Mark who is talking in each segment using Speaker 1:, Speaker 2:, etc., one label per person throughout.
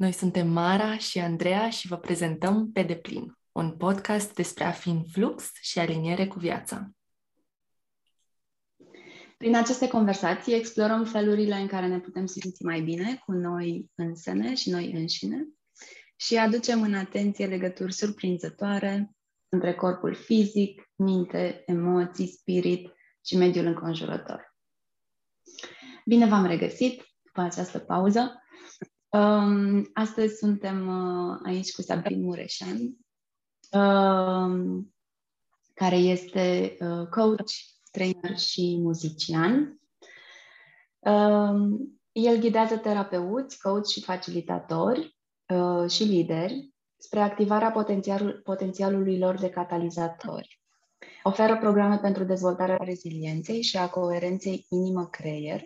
Speaker 1: venit tuturor! Noi suntem Mara și Andreea și vă prezentăm Pe deplin, un podcast despre a fi în flux și aliniere cu viața.
Speaker 2: Prin aceste conversații explorăm felurile în care ne putem simți mai bine cu noi însene și noi înșine și aducem în atenție legături surprinzătoare între corpul fizic, minte, emoții, spirit și mediul înconjurător. Bine v-am regăsit după această pauză. Um, astăzi suntem uh, aici cu Sabin Mureșan, um, care este uh, coach, trainer și muzician. Um, el ghidează terapeuți, coach și facilitatori uh, și lideri spre activarea potențialul, potențialului lor de catalizatori. Oferă programe pentru dezvoltarea rezilienței și a coerenței inimă-creier,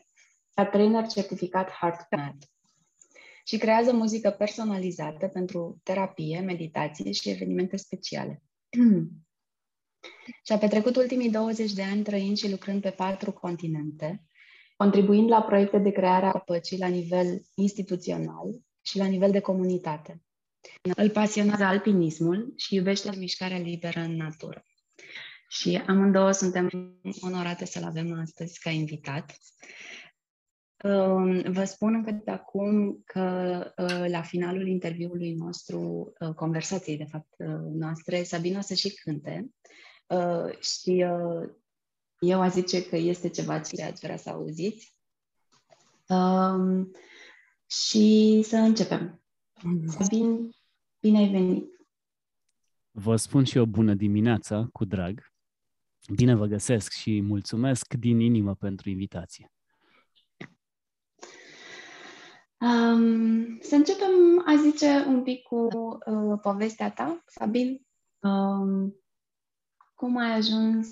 Speaker 2: ca trainer certificat HeartMath și creează muzică personalizată pentru terapie, meditație și evenimente speciale. și a petrecut ultimii 20 de ani trăind și lucrând pe patru continente, contribuind la proiecte de creare a păcii la nivel instituțional și la nivel de comunitate. Îl pasionează alpinismul și iubește mișcarea liberă în natură. Și amândouă suntem onorate să-l avem astăzi ca invitat. Vă spun încă de acum că uh, la finalul interviului nostru, uh, conversației de fapt uh, noastre, Sabina o să și cânte și eu aș zice că este ceva ce ați vrea să auziți. Um, și să începem. Sabin, bine ai venit!
Speaker 3: Vă spun și eu bună dimineața, cu drag. Bine vă găsesc și mulțumesc din inimă pentru invitație.
Speaker 2: Um, să începem, a zice, un pic cu uh, povestea ta, Sabin. Um, cum ai ajuns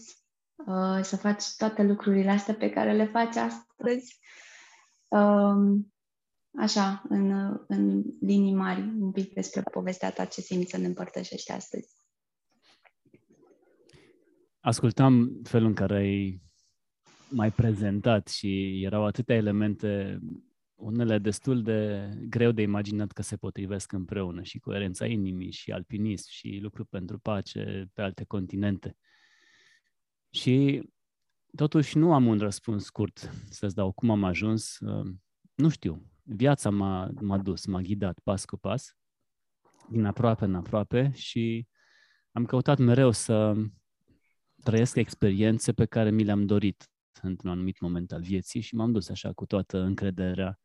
Speaker 2: uh, să faci toate lucrurile astea pe care le faci astăzi? Um, așa, în, în linii mari, un pic despre povestea ta, ce simți să ne împărtășești astăzi.
Speaker 3: Ascultam felul în care ai mai prezentat și erau atâtea elemente unele destul de greu de imaginat că se potrivesc împreună și coerența inimii și alpinism și lucru pentru pace pe alte continente. Și totuși nu am un răspuns scurt să-ți dau cum am ajuns. Nu știu. Viața m-a, m-a dus, m-a ghidat pas cu pas, din aproape în aproape și am căutat mereu să trăiesc experiențe pe care mi le-am dorit într-un anumit moment al vieții și m-am dus așa cu toată încrederea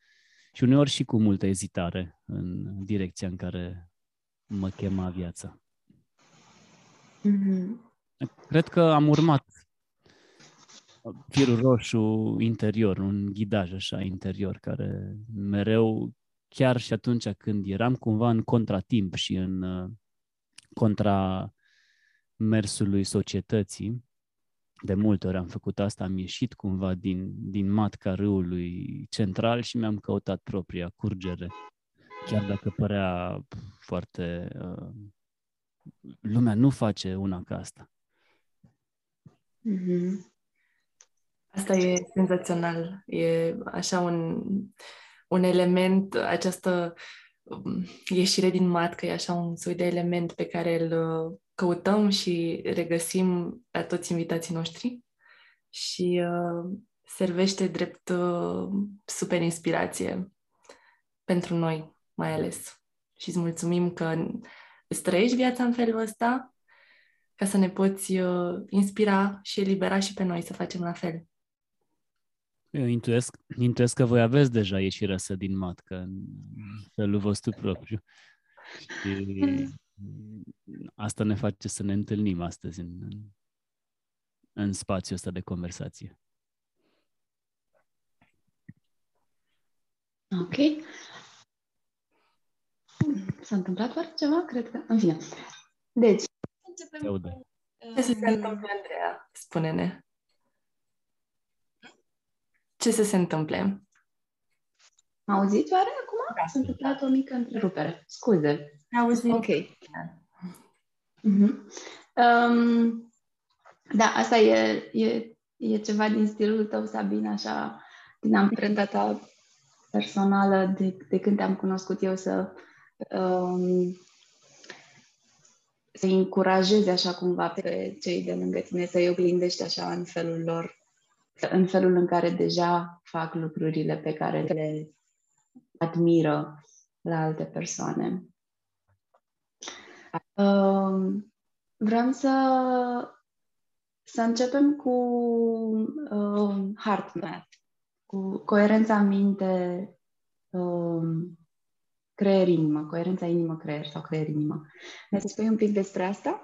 Speaker 3: și uneori și cu multă ezitare în direcția în care mă chema viața. Mm-hmm. Cred că am urmat firul roșu interior, un ghidaj așa interior care mereu, chiar și atunci când eram cumva în contratimp și în uh, contra mersului societății, de multe ori am făcut asta, am ieșit cumva din, din matca râului central și mi-am căutat propria curgere. Chiar dacă părea foarte... Uh, lumea nu face una ca asta.
Speaker 1: Mm-hmm. Asta e senzațional. E așa un, un element, această um, ieșire din matcă e așa un soi de element pe care îl căutăm și regăsim la toți invitații noștri și uh, servește drept uh, super inspirație pentru noi, mai ales. Și îți mulțumim că îți trăiești viața în felul ăsta ca să ne poți uh, inspira și elibera și pe noi să facem la fel.
Speaker 3: Eu intuiesc, intuiesc că voi aveți deja ieșirea să din matcă în felul vostru propriu. Și asta ne face să ne întâlnim astăzi în, în, în spațiul ăsta de conversație.
Speaker 2: Ok. S-a întâmplat oare ceva? Cred că... În fine. Deci,
Speaker 1: începem cu... Ce se întâmplă, Andreea? Spune-ne. Ce să se întâmple?
Speaker 2: M auziți oare acum? Da. S-a întâmplat o mică întrerupere. Scuze.
Speaker 1: Auzit.
Speaker 2: Ok. Uh-huh. Um, da, asta e, e, e ceva din stilul tău, Sabina, așa, din amprenta ta personală de, de când te-am cunoscut eu să um, să încurajezi așa cumva pe cei de lângă tine, să-i oglindești așa în felul lor, în felul în care deja fac lucrurile pe care le admiră la alte persoane. Um, vreau să, să începem cu uh, heart math, cu coerența minte, um, creier-inimă, coerența inimă-creier sau creier-inimă. Ne spui un pic despre asta?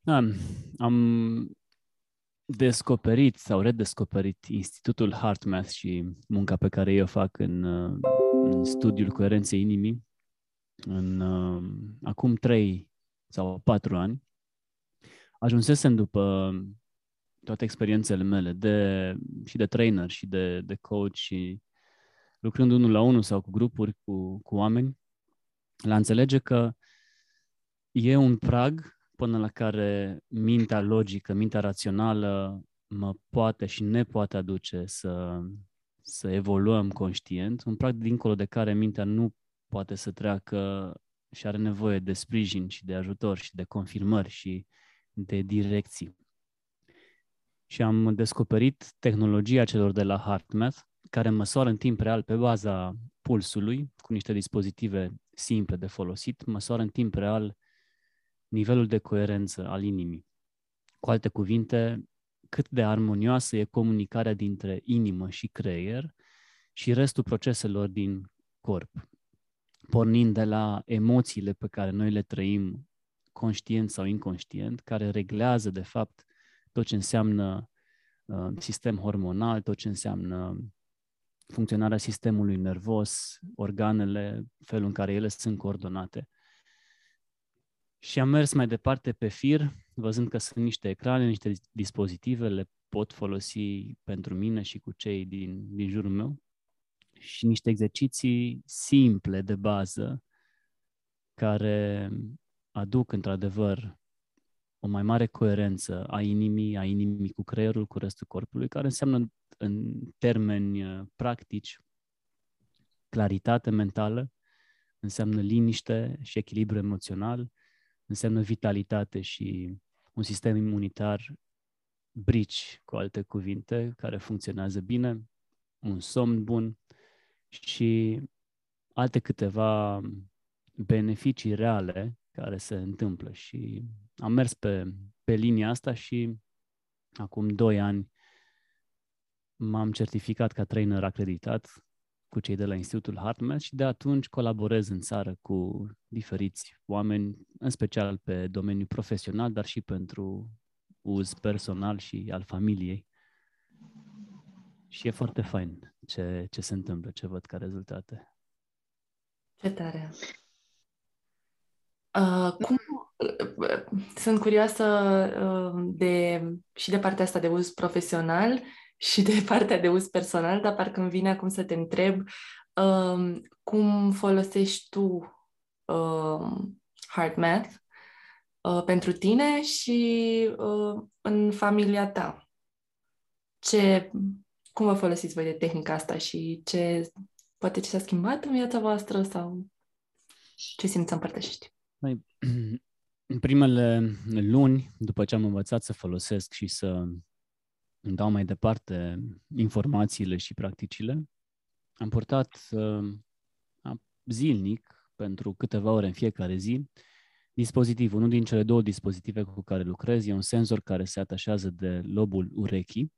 Speaker 3: Da, am descoperit sau redescoperit Institutul HeartMath și munca pe care eu o fac în, în studiul coerenței inimii în, acum trei sau patru ani. Ajunsesem după toate experiențele mele de, și de trainer și de, de coach și lucrând unul la unul sau cu grupuri, cu, cu oameni, la înțelege că e un prag până la care mintea logică, mintea rațională mă poate și ne poate aduce să, să evoluăm conștient, un prag dincolo de care mintea nu poate să treacă și are nevoie de sprijin și de ajutor și de confirmări și de direcții. Și am descoperit tehnologia celor de la HeartMath, care măsoară în timp real pe baza pulsului, cu niște dispozitive simple de folosit, măsoară în timp real nivelul de coerență al inimii. Cu alte cuvinte, cât de armonioasă e comunicarea dintre inimă și creier și restul proceselor din corp, pornind de la emoțiile pe care noi le trăim conștient sau inconștient, care reglează, de fapt, tot ce înseamnă uh, sistem hormonal, tot ce înseamnă funcționarea sistemului nervos, organele, felul în care ele sunt coordonate. Și am mers mai departe pe fir, văzând că sunt niște ecrane, niște dispozitive, le pot folosi pentru mine și cu cei din, din jurul meu. Și niște exerciții simple de bază care aduc într-adevăr o mai mare coerență a inimii, a inimii cu creierul, cu restul corpului, care înseamnă în termeni uh, practici claritate mentală, înseamnă liniște și echilibru emoțional, înseamnă vitalitate și un sistem imunitar brici, cu alte cuvinte, care funcționează bine, un somn bun și alte câteva beneficii reale care se întâmplă. Și am mers pe, pe linia asta și acum doi ani m-am certificat ca trainer acreditat cu cei de la Institutul HeartMath și de atunci colaborez în țară cu diferiți oameni, în special pe domeniul profesional, dar și pentru uz personal și al familiei. Și e foarte fain ce, ce se întâmplă, ce văd ca rezultate.
Speaker 1: Ce tare! Uh, cum, uh, sunt curioasă uh, de, și de partea asta de uz profesional și de partea de uz personal, dar parcă îmi vine acum să te întreb um, cum folosești tu um, hard math uh, pentru tine și uh, în familia ta. Ce, cum vă folosiți voi de tehnica asta și ce, poate ce s-a schimbat în viața voastră sau ce simți să împărtășești?
Speaker 3: Mai, în primele luni, după ce am învățat să folosesc și să îmi dau mai departe informațiile și practicile. Am purtat uh, zilnic, pentru câteva ore în fiecare zi, dispozitiv. Unul din cele două dispozitive cu care lucrez e un senzor care se atașează de lobul urechii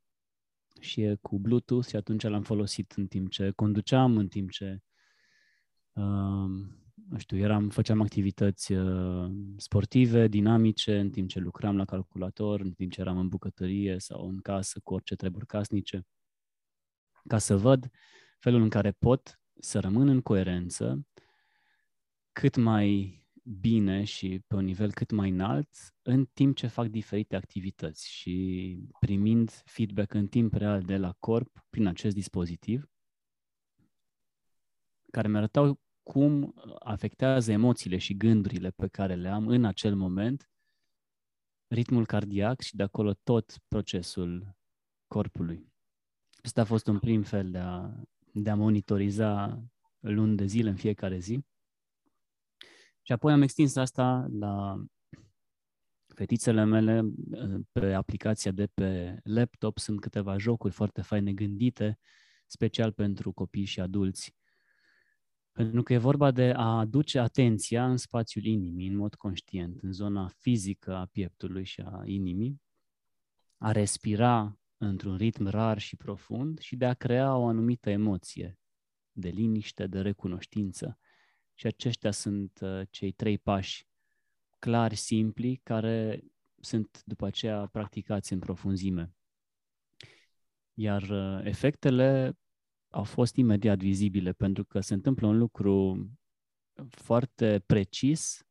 Speaker 3: și e cu Bluetooth și atunci l-am folosit în timp ce conduceam, în timp ce uh, nu știu, eram, făceam activități uh, sportive, dinamice, în timp ce lucram la calculator, în timp ce eram în bucătărie sau în casă cu orice treburi casnice, ca să văd felul în care pot să rămân în coerență cât mai bine și pe un nivel cât mai înalt în timp ce fac diferite activități și primind feedback în timp real de la corp prin acest dispozitiv care mi arătau cum afectează emoțiile și gândurile pe care le am în acel moment, ritmul cardiac și de acolo tot procesul corpului. Asta a fost un prim fel de a, de a monitoriza luni de zile în fiecare zi. Și apoi am extins asta la fetițele mele pe aplicația de pe laptop. Sunt câteva jocuri foarte faine gândite, special pentru copii și adulți. Pentru că e vorba de a aduce atenția în spațiul inimii, în mod conștient, în zona fizică a pieptului și a inimii, a respira într-un ritm rar și profund și de a crea o anumită emoție de liniște, de recunoștință. Și aceștia sunt uh, cei trei pași clari, simpli, care sunt după aceea practicați în profunzime. Iar uh, efectele au fost imediat vizibile pentru că se întâmplă un lucru foarte precis,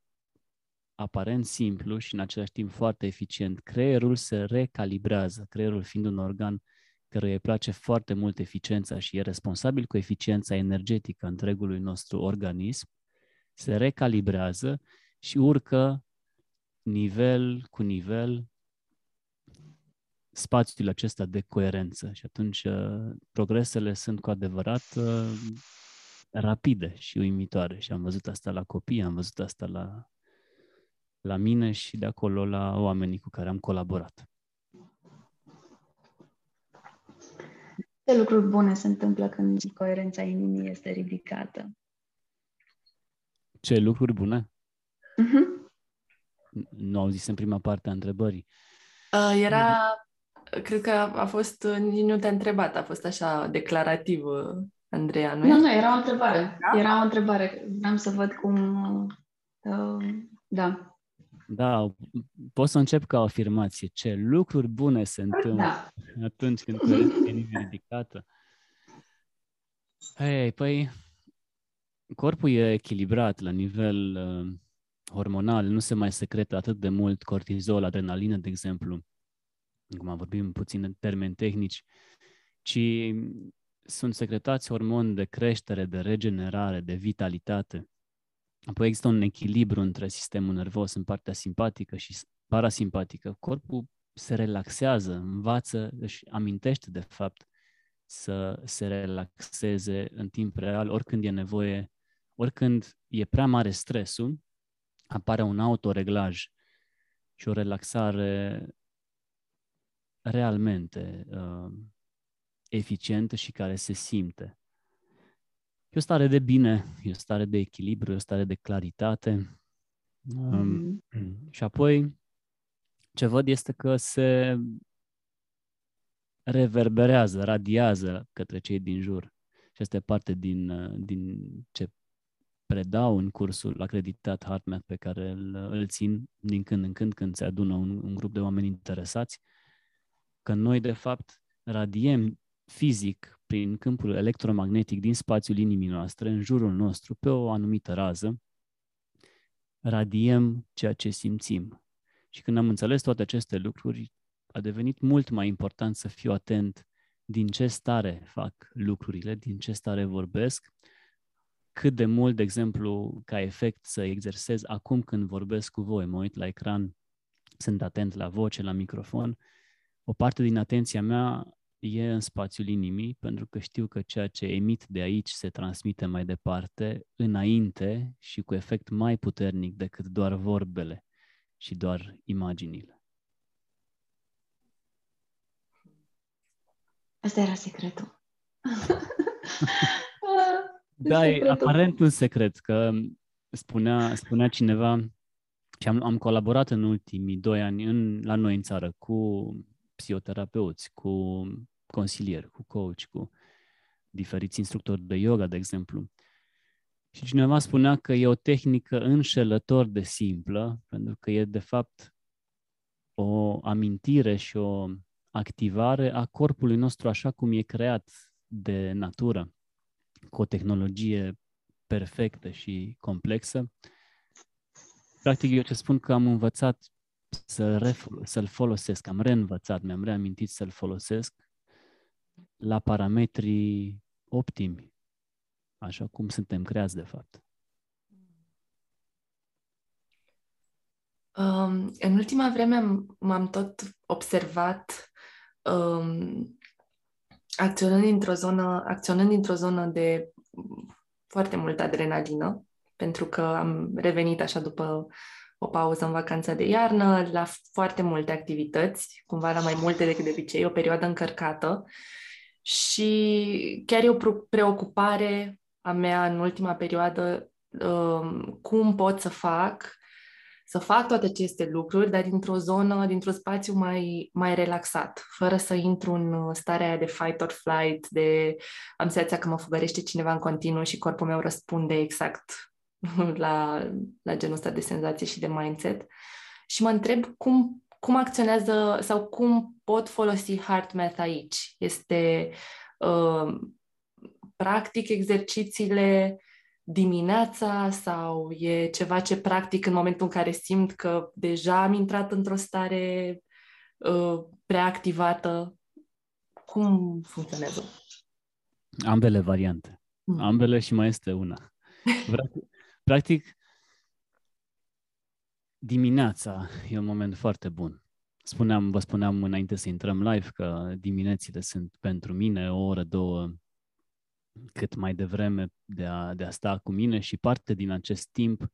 Speaker 3: aparent simplu și în același timp foarte eficient. Creierul se recalibrează, creierul fiind un organ căruia îi place foarte mult eficiența și e responsabil cu eficiența energetică întregului nostru organism, se recalibrează și urcă nivel cu nivel spațiul acesta de coerență și atunci uh, progresele sunt cu adevărat uh, rapide și uimitoare și am văzut asta la copii, am văzut asta la, la mine și de acolo la oamenii cu care am colaborat.
Speaker 2: Ce lucruri bune se întâmplă când coerența inimii este ridicată?
Speaker 3: Ce lucruri bune? Uh-huh. Nu au zis în prima parte a întrebării.
Speaker 1: Uh, era, cred că a fost, nici nu te-a întrebat, a fost așa declarativ, Andreea, nu
Speaker 2: Nu, nu, era o întrebare. Da? Era o întrebare. Vreau să văd cum... Uh, da.
Speaker 3: Da, pot să încep ca o afirmație. Ce lucruri bune se întâmplă da. atunci când coerența e ridicată. Hey, păi, corpul e echilibrat la nivel uh, hormonal, nu se mai secretă atât de mult cortizol, adrenalină, de exemplu, acum vorbim puțin în termeni tehnici, ci sunt secretați hormoni de creștere, de regenerare, de vitalitate. Apoi există un echilibru între sistemul nervos în partea simpatică și parasimpatică. Corpul se relaxează, învață, își amintește de fapt să se relaxeze în timp real, oricând e nevoie, oricând e prea mare stresul, apare un autoreglaj și o relaxare realmente uh, eficientă și care se simte. E o stare de bine, e o stare de echilibru, e o stare de claritate. Um, mm-hmm. Și apoi, ce văd este că se reverberează, radiază către cei din jur. Și asta e parte din, uh, din ce predau în cursul acreditat HeartMath pe care îl, îl țin din când în când când se adună un, un grup de oameni interesați, că noi de fapt radiem fizic prin câmpul electromagnetic din spațiul inimii noastre, în jurul nostru, pe o anumită rază, radiem ceea ce simțim. Și când am înțeles toate aceste lucruri, a devenit mult mai important să fiu atent din ce stare fac lucrurile, din ce stare vorbesc, cât de mult, de exemplu, ca efect să exersez acum când vorbesc cu voi, mă uit la ecran, sunt atent la voce, la microfon, o parte din atenția mea e în spațiul inimii, pentru că știu că ceea ce emit de aici se transmite mai departe, înainte și cu efect mai puternic decât doar vorbele și doar imaginile.
Speaker 2: Asta era secretul.
Speaker 3: da, e aparent un secret, că spunea, spunea cineva și am, am colaborat în ultimii doi ani în, la noi în țară cu psihoterapeuți, cu consilier, cu coach, cu diferiți instructori de yoga, de exemplu. Și cineva spunea că e o tehnică înșelător de simplă, pentru că e de fapt o amintire și o activare a corpului nostru așa cum e creat de natură, cu o tehnologie perfectă și complexă. Practic, eu ce spun că am învățat să refol- să-l folosesc, am reînvățat, mi-am reamintit să-l folosesc la parametrii optimi, așa cum suntem creați de fapt.
Speaker 1: Um, în ultima vreme m-am tot observat um, acționând într-o zonă, acționând într-o zonă de foarte multă adrenalină, pentru că am revenit așa după o pauză în vacanța de iarnă, la foarte multe activități, cumva la mai multe decât de obicei, o perioadă încărcată. Și chiar e o preocupare a mea în ultima perioadă um, cum pot să fac să fac toate aceste lucruri, dar dintr-o zonă, dintr-un spațiu mai, mai relaxat, fără să intru în starea aia de fight or flight, de am senzația că mă fugărește cineva în continuu și corpul meu răspunde exact la, la genul ăsta de senzație și de mindset. Și mă întreb cum, cum acționează sau cum pot folosi HeartMath aici. Este uh, practic exercițiile dimineața sau e ceva ce practic în momentul în care simt că deja am intrat într-o stare uh, preactivată? Cum funcționează?
Speaker 3: Ambele variante. Mm. Ambele și mai este una. Practic, dimineața e un moment foarte bun. Spuneam, vă spuneam înainte să intrăm live că diminețile sunt pentru mine o oră, două cât mai devreme de a, de a sta cu mine și parte din acest timp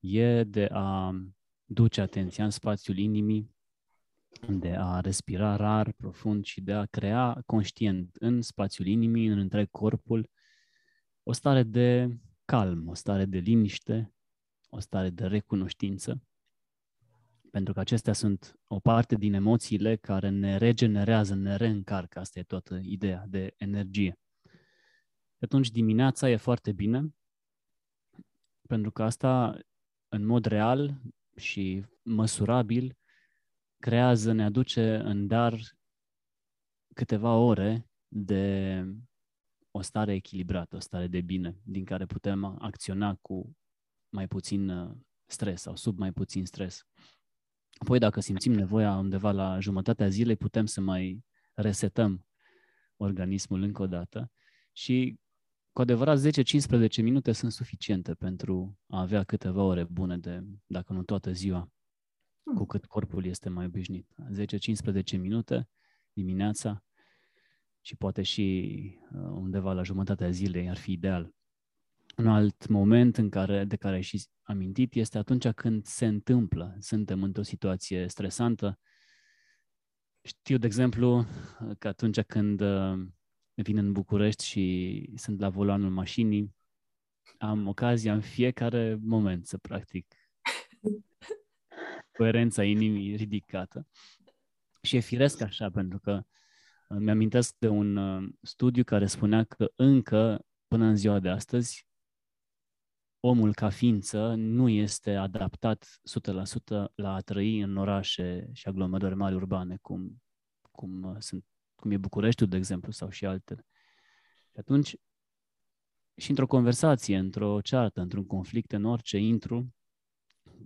Speaker 3: e de a duce atenția în spațiul inimii, de a respira rar, profund și de a crea conștient în spațiul inimii, în întreg corpul, o stare de calm, o stare de liniște, o stare de recunoștință, pentru că acestea sunt o parte din emoțiile care ne regenerează, ne reîncarcă. Asta e toată ideea de energie atunci dimineața e foarte bine, pentru că asta, în mod real și măsurabil, creează, ne aduce în dar câteva ore de o stare echilibrată, o stare de bine, din care putem acționa cu mai puțin uh, stres sau sub mai puțin stres. Apoi, dacă simțim nevoia undeva la jumătatea zilei, putem să mai resetăm organismul încă o dată și cu adevărat 10-15 minute sunt suficiente pentru a avea câteva ore bune de, dacă nu toată ziua, cu hmm. cât corpul este mai obișnuit. 10-15 minute dimineața și poate și uh, undeva la jumătatea zilei ar fi ideal. Un alt moment în care, de care ai și amintit este atunci când se întâmplă, suntem într-o situație stresantă. Știu, de exemplu, că atunci când uh, vin în București și sunt la volanul mașinii, am ocazia în fiecare moment să practic coerența inimii ridicată. Și e firesc așa, pentru că uh, mi-amintesc de un uh, studiu care spunea că încă, până în ziua de astăzi, omul ca ființă nu este adaptat 100% la a trăi în orașe și aglomerări mari urbane, cum, cum uh, sunt cum e Bucureștiul, de exemplu, sau și altele. Și atunci, și într-o conversație, într-o ceartă, într-un conflict, în orice intru,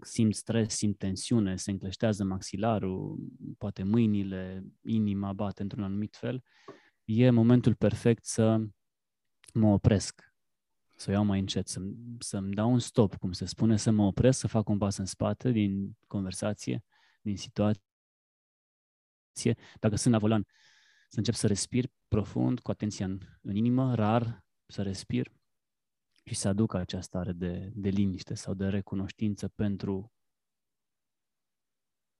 Speaker 3: simt stres, simt tensiune, se încleștează maxilarul, poate mâinile, inima bate într-un anumit fel, e momentul perfect să mă opresc, să o iau mai încet, să, să-mi dau un stop, cum se spune, să mă opresc, să fac un pas în spate din conversație, din situație. Dacă sunt la volan, să încep să respir profund, cu atenția în, în inimă, rar să respir și să aduc această stare de, de liniște sau de recunoștință pentru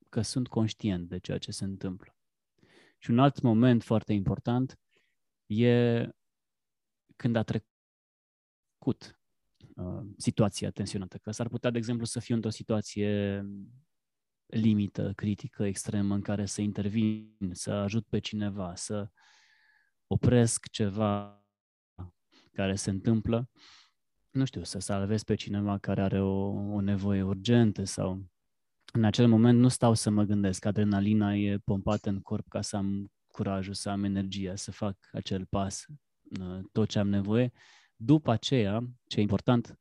Speaker 3: că sunt conștient de ceea ce se întâmplă. Și un alt moment foarte important e când a trecut uh, situația tensionată. Că s-ar putea, de exemplu, să fiu într-o situație limită, critică, extremă în care să intervin, să ajut pe cineva, să opresc ceva care se întâmplă, nu știu, să salvez pe cineva care are o, o nevoie urgentă sau în acel moment nu stau să mă gândesc, adrenalina e pompată în corp ca să am curajul, să am energia, să fac acel pas, uh, tot ce am nevoie. După aceea, ce e important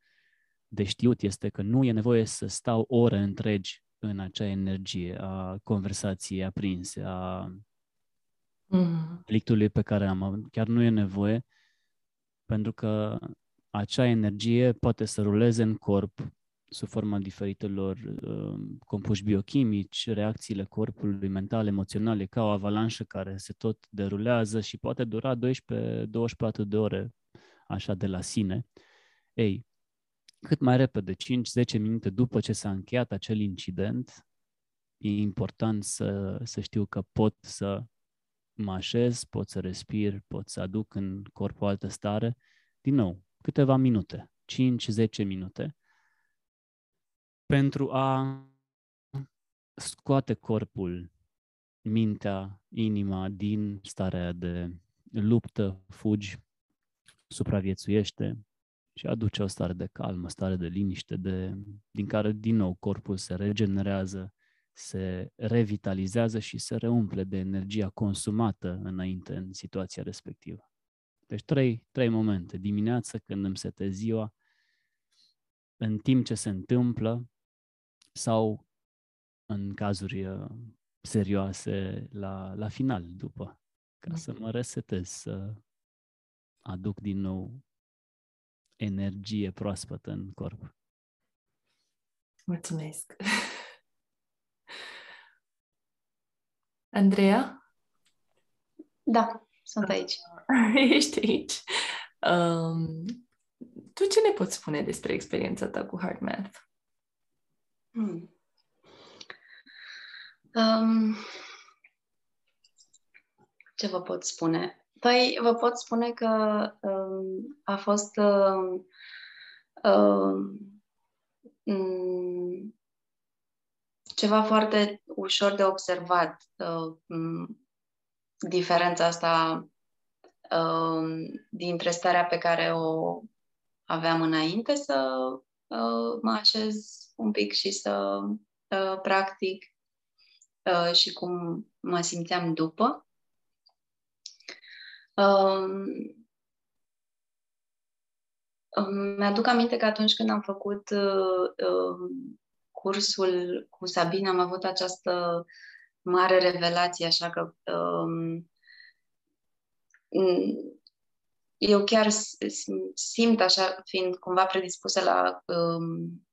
Speaker 3: de știut este că nu e nevoie să stau ore întregi în acea energie a conversației aprinse, a mm. conflictului pe care am. Chiar nu e nevoie, pentru că acea energie poate să ruleze în corp sub forma diferitelor uh, compuși biochimici, reacțiile corpului mental, emoționale, ca o avalanșă care se tot derulează și poate dura 12-24 de ore așa de la sine. Ei, cât mai repede, 5-10 minute după ce s-a încheiat acel incident, e important să, să știu că pot să mă așez, pot să respir, pot să aduc în corp o altă stare. Din nou, câteva minute, 5-10 minute, pentru a scoate corpul, mintea, inima din starea de luptă, fugi, supraviețuiește și aduce o stare de calm, o stare de liniște, de, din care din nou corpul se regenerează, se revitalizează și se reumple de energia consumată înainte în situația respectivă. Deci trei, trei momente. Dimineața când îmi setez ziua, în timp ce se întâmplă sau în cazuri uh, serioase la, la final, după, ca să mă resetez, să aduc din nou energie proaspătă în corp.
Speaker 1: Mulțumesc! Andreea?
Speaker 2: Da, sunt aici.
Speaker 1: Ești aici. Um, tu ce ne poți spune despre experiența ta cu Hard Math? Hmm.
Speaker 2: Um, ce vă pot spune? Păi, vă pot spune că um, a fost um, um, ceva foarte ușor de observat. Um, diferența asta um, dintre starea pe care o aveam înainte să uh, mă așez un pic și să uh, practic uh, și cum mă simțeam după. Um, mi-aduc aminte că atunci când am făcut uh, uh, cursul cu Sabina, am avut această mare revelație, așa că um, eu chiar simt așa, fiind cumva predispusă la, um,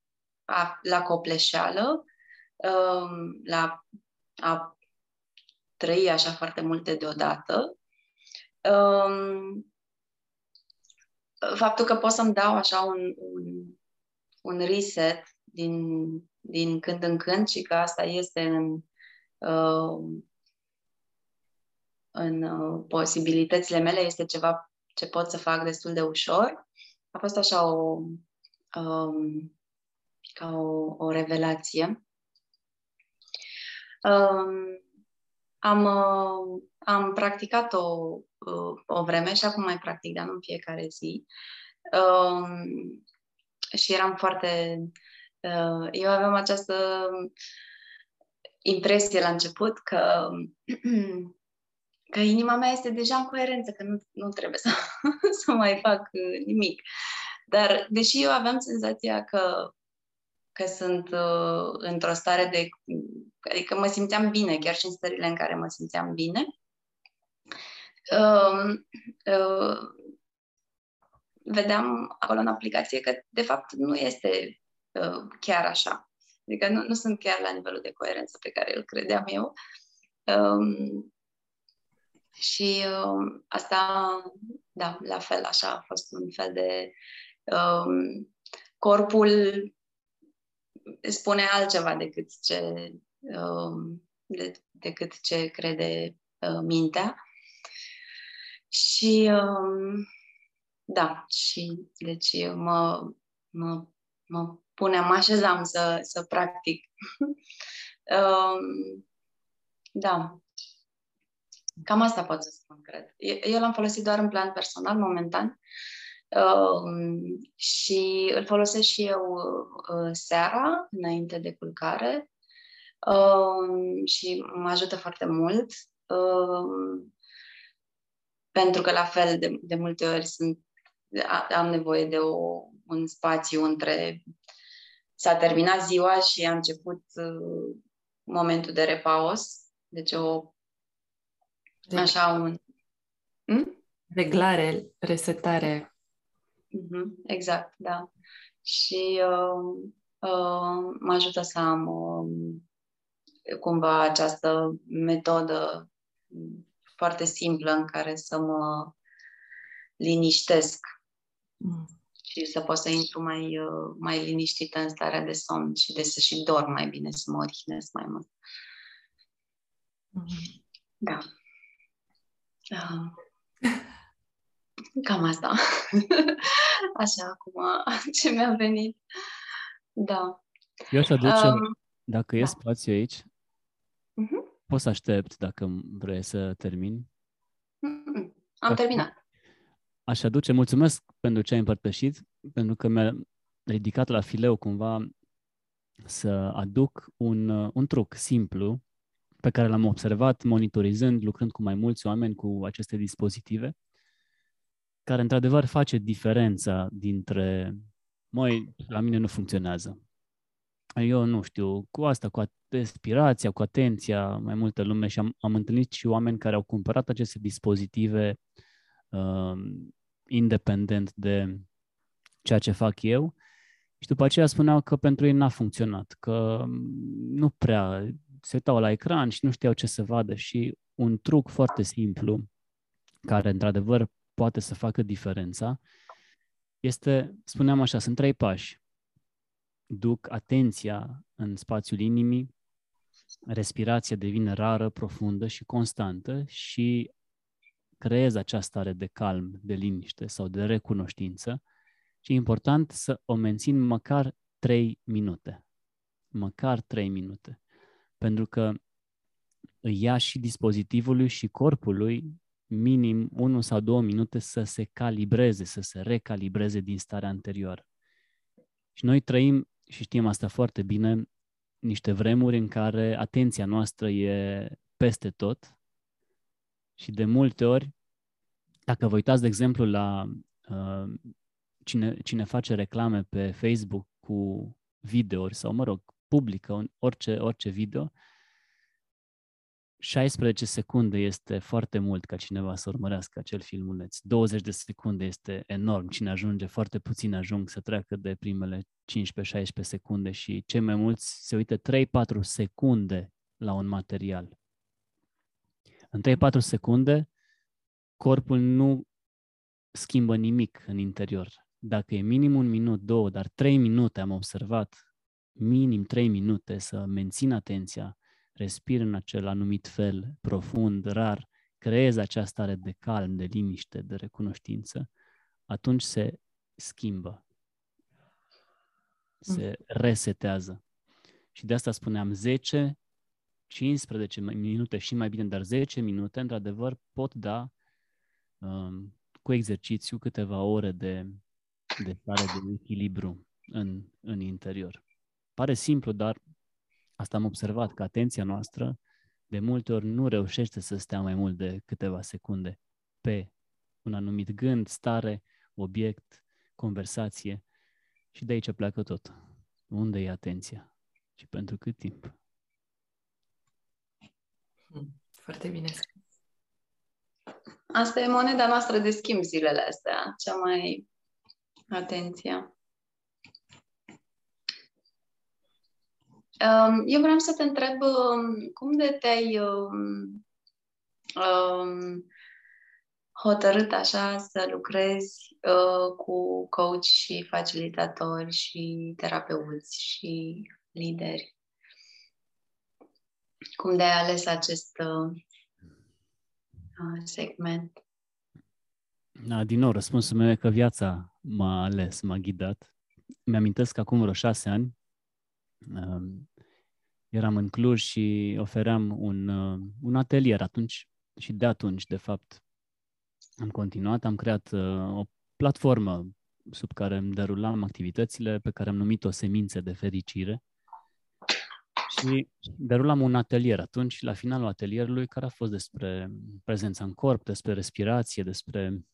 Speaker 2: a, la copleșeală, um, la a trăi așa foarte multe deodată, um, faptul că pot să-mi dau așa un, un, un reset din, din când în când și că asta este în, uh, în uh, posibilitățile mele, este ceva ce pot să fac destul de ușor. A fost așa o, um, ca o, o revelație. Um, am, uh, am practicat o, uh, o vreme și acum mai practic, dar nu în fiecare zi. Um, și eram foarte... Uh, eu aveam această impresie la început că, că inima mea este deja în coerență, că nu, nu trebuie să, să mai fac nimic. Dar, deși eu aveam senzația că, că sunt uh, într-o stare de Adică mă simțeam bine, chiar și în stările în care mă simțeam bine. Uh, uh, vedeam acolo în aplicație că, de fapt, nu este uh, chiar așa. Adică nu, nu sunt chiar la nivelul de coerență pe care îl credeam eu. Um, și uh, asta, da, la fel, așa a fost un fel de um, corpul spune altceva decât ce Um, de, decât ce crede uh, mintea. Și um, da, și deci mă, mă, mă puneam, mă așezam să, să practic. um, da. Cam asta pot să spun, cred. Eu l-am folosit doar în plan personal, momentan. Um, și îl folosesc și eu uh, seara, înainte de culcare, uh, și mă ajută foarte mult. Uh, pentru că la fel de, de multe ori sunt, am nevoie de o, un spațiu între s-a terminat ziua și a început uh, momentul de repaus. Deci o de, așa un
Speaker 1: hmm? reglare, resetare.
Speaker 2: Mm-hmm, exact, da. Și uh, uh, mă ajută să am uh, cumva această metodă foarte simplă în care să mă liniștesc mm. Și să pot să intru mai, uh, mai liniștită în starea de somn și de să și dorm mai bine, să mă odihnesc mai mult. Mm. Da. Uh. Cam asta. Așa, acum, ce mi-a venit. Da.
Speaker 3: Eu aș aduce, um, dacă e da. spațiu aici, uh-huh. poți să aștept dacă vrei să termin.
Speaker 2: Uh-huh. Am terminat.
Speaker 3: Aș aduce, mulțumesc pentru ce ai împărtășit, pentru că mi-a ridicat la fileu cumva să aduc un, un truc simplu pe care l-am observat monitorizând, lucrând cu mai mulți oameni cu aceste dispozitive care într-adevăr face diferența dintre, măi, la mine nu funcționează. Eu nu știu, cu asta, cu respirația, cu atenția, mai multă lume și am, am întâlnit și oameni care au cumpărat aceste dispozitive uh, independent de ceea ce fac eu și după aceea spuneau că pentru ei n-a funcționat, că nu prea se uitau la ecran și nu știau ce să vadă și un truc foarte simplu care într-adevăr poate să facă diferența, este, spuneam așa, sunt trei pași. Duc atenția în spațiul inimii, respirația devine rară, profundă și constantă și creez această stare de calm, de liniște sau de recunoștință și e important să o mențin măcar trei minute. Măcar trei minute. Pentru că îi ia și dispozitivului și corpului minim 1 sau 2 minute să se calibreze, să se recalibreze din starea anterioară. Și noi trăim, și știm asta foarte bine, niște vremuri în care atenția noastră e peste tot și de multe ori, dacă vă uitați, de exemplu, la uh, cine, cine face reclame pe Facebook cu videouri sau, mă rog, publică orice, orice video, 16 secunde este foarte mult ca cineva să urmărească acel filmuleț. 20 de secunde este enorm. Cine ajunge, foarte puțin ajung să treacă de primele 15-16 secunde și cei mai mulți se uită 3-4 secunde la un material. În 3-4 secunde, corpul nu schimbă nimic în interior. Dacă e minim un minut, două, dar trei minute am observat, minim trei minute să mențin atenția, respir în acel anumit fel, profund, rar, creezi această stare de calm, de liniște, de recunoștință, atunci se schimbă, se mm. resetează. Și de asta spuneam 10, 15 minute și mai bine, dar 10 minute, într-adevăr, pot da um, cu exercițiu câteva ore de, de stare de echilibru în, în interior. Pare simplu, dar Asta am observat, că atenția noastră de multe ori nu reușește să stea mai mult de câteva secunde pe un anumit gând, stare, obiect, conversație și de aici pleacă tot. Unde e atenția și pentru cât timp?
Speaker 1: Hmm, foarte bine scris.
Speaker 2: Asta e moneda noastră de schimb zilele astea, cea mai atenția. Eu vreau să te întreb um, cum de te-ai um, um, hotărât așa să lucrezi uh, cu coach și facilitatori și terapeuți și lideri. Cum de ai ales acest uh, uh segment?
Speaker 3: Da, din nou, răspunsul meu e că viața m-a ales, m-a ghidat. Mi-amintesc că acum vreo șase ani eram în Cluj și ofeream un, uh, un atelier atunci și de atunci, de fapt, am continuat, am creat uh, o platformă sub care îmi derulam activitățile pe care am numit-o Semințe de Fericire și derulam un atelier atunci, la finalul atelierului, care a fost despre prezența în corp, despre respirație, despre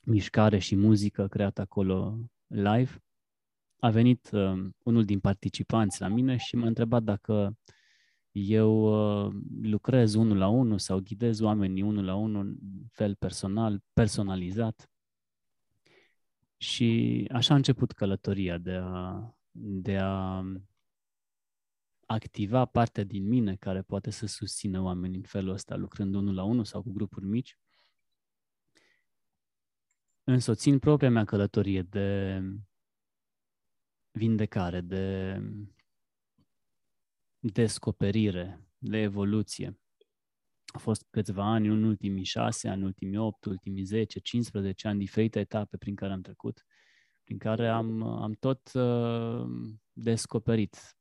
Speaker 3: mișcare și muzică creată acolo live a venit uh, unul din participanți la mine și m-a întrebat dacă eu uh, lucrez unul la unul sau ghidez oamenii unul la unul în fel personal, personalizat. Și așa a început călătoria de a de a activa partea din mine care poate să susțină oamenii în felul ăsta, lucrând unul la unul sau cu grupuri mici, însoțind propria mea călătorie de vindecare, de descoperire, de evoluție. A fost câțiva ani, în ultimii șase ani, ultimii opt, ultimii 10, 15 ani, diferite etape prin care am trecut, prin care am, am tot uh, descoperit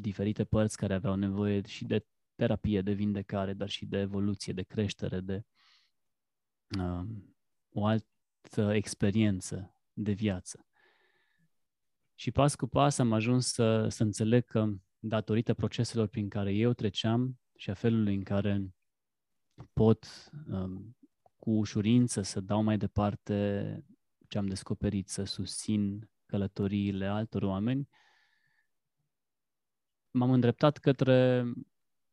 Speaker 3: diferite părți care aveau nevoie și de terapie, de vindecare, dar și de evoluție, de creștere, de uh, o altă experiență de viață. Și pas cu pas am ajuns să, să înțeleg că datorită proceselor prin care eu treceam și a felului în care pot um, cu ușurință să dau mai departe ce am descoperit, să susțin călătoriile altor oameni, m-am îndreptat către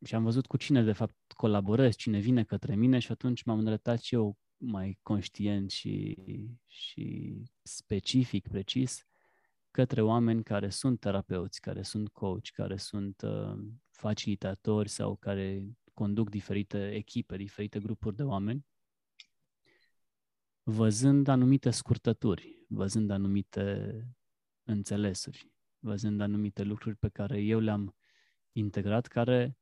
Speaker 3: și am văzut cu cine de fapt colaborez, cine vine către mine și atunci m-am îndreptat și eu mai conștient și, și specific, precis, către oameni care sunt terapeuți, care sunt coach, care sunt uh, facilitatori sau care conduc diferite echipe, diferite grupuri de oameni, văzând anumite scurtături, văzând anumite înțelesuri, văzând anumite lucruri pe care eu le-am integrat, care,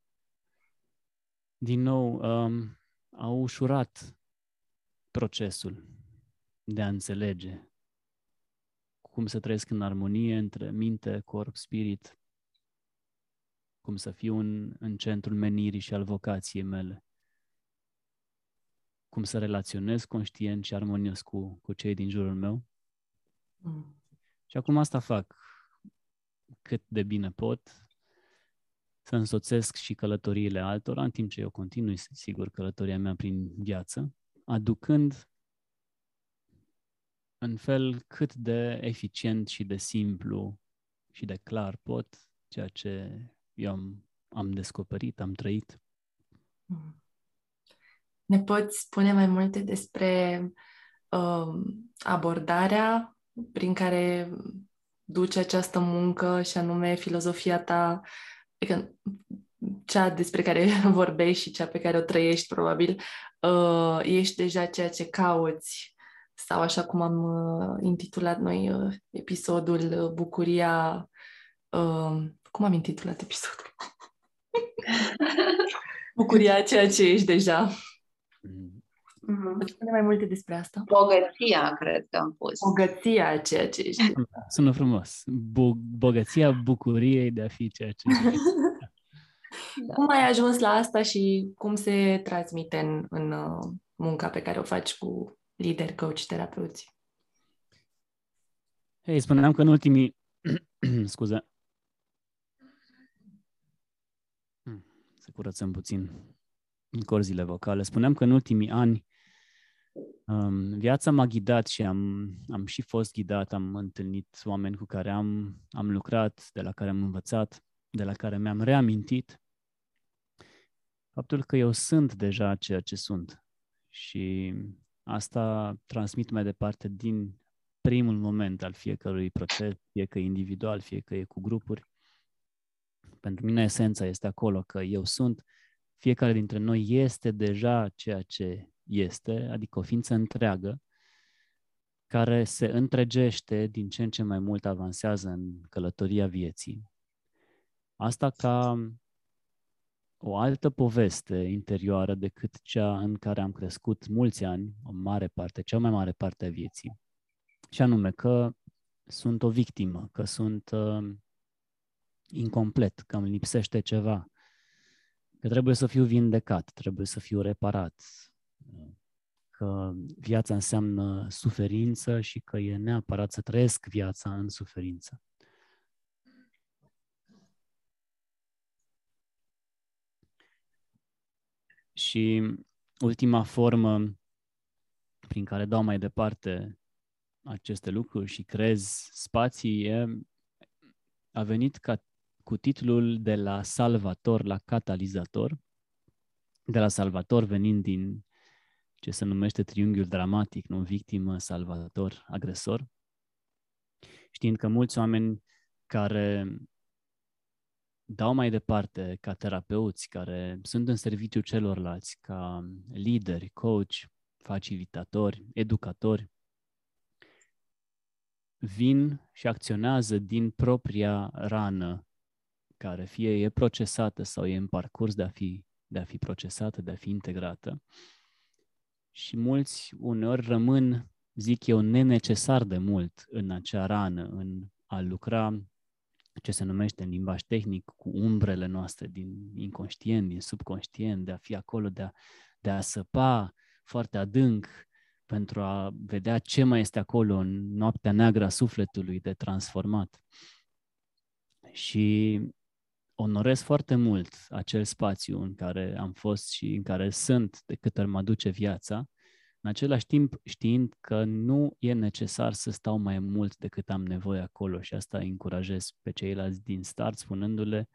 Speaker 3: din nou, um, au ușurat procesul de a înțelege cum să trăiesc în armonie între minte, corp, spirit, cum să fiu în, în centrul menirii și al vocației mele, cum să relaționez conștient și armonios cu, cu cei din jurul meu. Mm. Și acum asta fac cât de bine pot, să însoțesc și călătoriile altora, în timp ce eu continui, sigur, călătoria mea prin viață, aducând în fel cât de eficient și de simplu și de clar pot ceea ce eu am, am descoperit, am trăit.
Speaker 1: Ne poți spune mai multe despre uh, abordarea prin care duce această muncă și anume filozofia ta, adică cea despre care vorbești și cea pe care o trăiești probabil, uh, ești deja ceea ce cauți sau așa cum am uh, intitulat noi uh, episodul uh, Bucuria. Uh, cum am intitulat episodul? Bucuria ceea ce ești deja. Mm-hmm. Spune mai multe despre asta.
Speaker 2: Bogăția, cred că am pus.
Speaker 1: Bogăția ceea ce ești.
Speaker 3: Sună frumos. Bu- bogăția bucuriei de a fi ceea ce ești.
Speaker 1: da. Cum ai ajuns la asta și cum se transmite în, în uh, munca pe care o faci cu lideri, coach, terapeuți?
Speaker 3: Hei, spuneam că în ultimii... scuze. Hmm, să curățăm puțin corzile vocale. Spuneam că în ultimii ani um, viața m-a ghidat și am, am și fost ghidat, am întâlnit oameni cu care am, am lucrat, de la care am învățat, de la care mi-am reamintit faptul că eu sunt deja ceea ce sunt. Și Asta transmit mai departe din primul moment al fiecărui proces, fie că e individual, fie că e cu grupuri. Pentru mine esența este acolo că eu sunt, fiecare dintre noi este deja ceea ce este, adică o ființă întreagă, care se întregește din ce în ce mai mult avansează în călătoria vieții. Asta ca o altă poveste interioară decât cea în care am crescut mulți ani, o mare parte, cea mai mare parte a vieții. Și anume că sunt o victimă, că sunt uh, incomplet, că îmi lipsește ceva, că trebuie să fiu vindecat, trebuie să fiu reparat, că viața înseamnă suferință și că e neapărat să trăiesc viața în suferință. Și ultima formă prin care dau mai departe aceste lucruri și crez spații e, a venit ca, cu titlul de la salvator la catalizator, de la salvator venind din ce se numește triunghiul dramatic, nu victimă, salvator, agresor, știind că mulți oameni care dau mai departe ca terapeuți, care sunt în serviciu celorlalți, ca lideri, coach, facilitatori, educatori, vin și acționează din propria rană, care fie e procesată sau e în parcurs de a fi, de a fi procesată, de a fi integrată. Și mulți uneori rămân, zic eu, nenecesar de mult în acea rană, în a lucra ce se numește în limbaj tehnic cu umbrele noastre din inconștient, din subconștient, de a fi acolo, de a, de a săpa foarte adânc pentru a vedea ce mai este acolo în noaptea neagră a sufletului de transformat. Și onorez foarte mult acel spațiu în care am fost și în care sunt de câte ori mă duce viața, în același timp știind că nu e necesar să stau mai mult decât am nevoie acolo și asta încurajez pe ceilalți din start spunându-le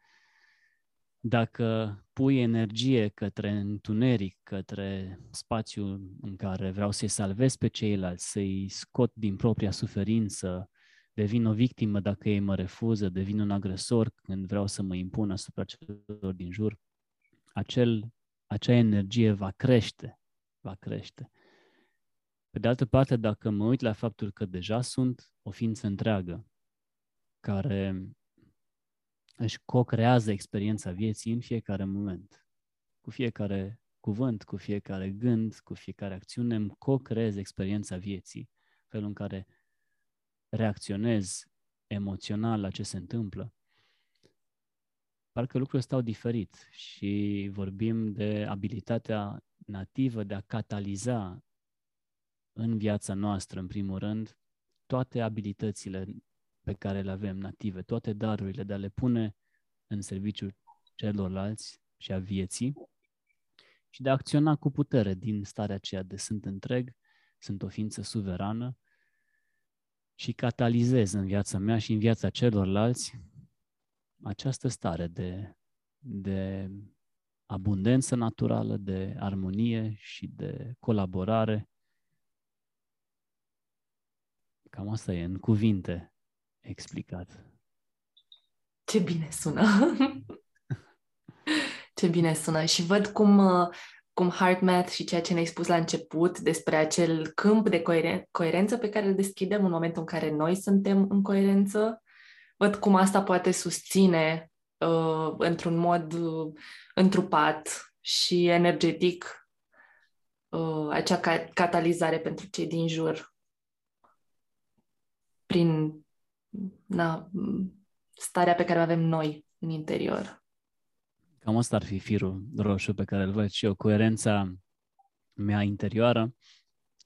Speaker 3: dacă pui energie către întuneric, către spațiu în care vreau să-i salvez pe ceilalți, să-i scot din propria suferință, devin o victimă dacă ei mă refuză, devin un agresor când vreau să mă impun asupra celor din jur, acel, acea energie va crește, va crește. Pe de altă parte, dacă mă uit la faptul că deja sunt o ființă întreagă, care își co-creează experiența vieții în fiecare moment. Cu fiecare cuvânt, cu fiecare gând, cu fiecare acțiune, îmi co-creez experiența vieții, felul în care reacționez emoțional la ce se întâmplă. Parcă lucrurile stau diferit și vorbim de abilitatea nativă de a cataliza în viața noastră, în primul rând, toate abilitățile pe care le avem native, toate darurile de a le pune în serviciul celorlalți și a vieții și de a acționa cu putere din starea aceea de sunt întreg, sunt o ființă suverană și catalizez în viața mea și în viața celorlalți această stare de, de abundență naturală, de armonie și de colaborare. Cam asta e, în cuvinte explicat.
Speaker 1: Ce bine sună! Ce bine sună! Și văd cum, uh, cum HeartMath și ceea ce ne-ai spus la început despre acel câmp de coeren- coerență pe care îl deschidem în momentul în care noi suntem în coerență, văd cum asta poate susține uh, într-un mod uh, întrupat și energetic uh, acea ca- catalizare pentru cei din jur prin na, starea pe care o avem noi în interior.
Speaker 3: Cam asta ar fi firul roșu pe care îl văd și eu. Coerența mea interioară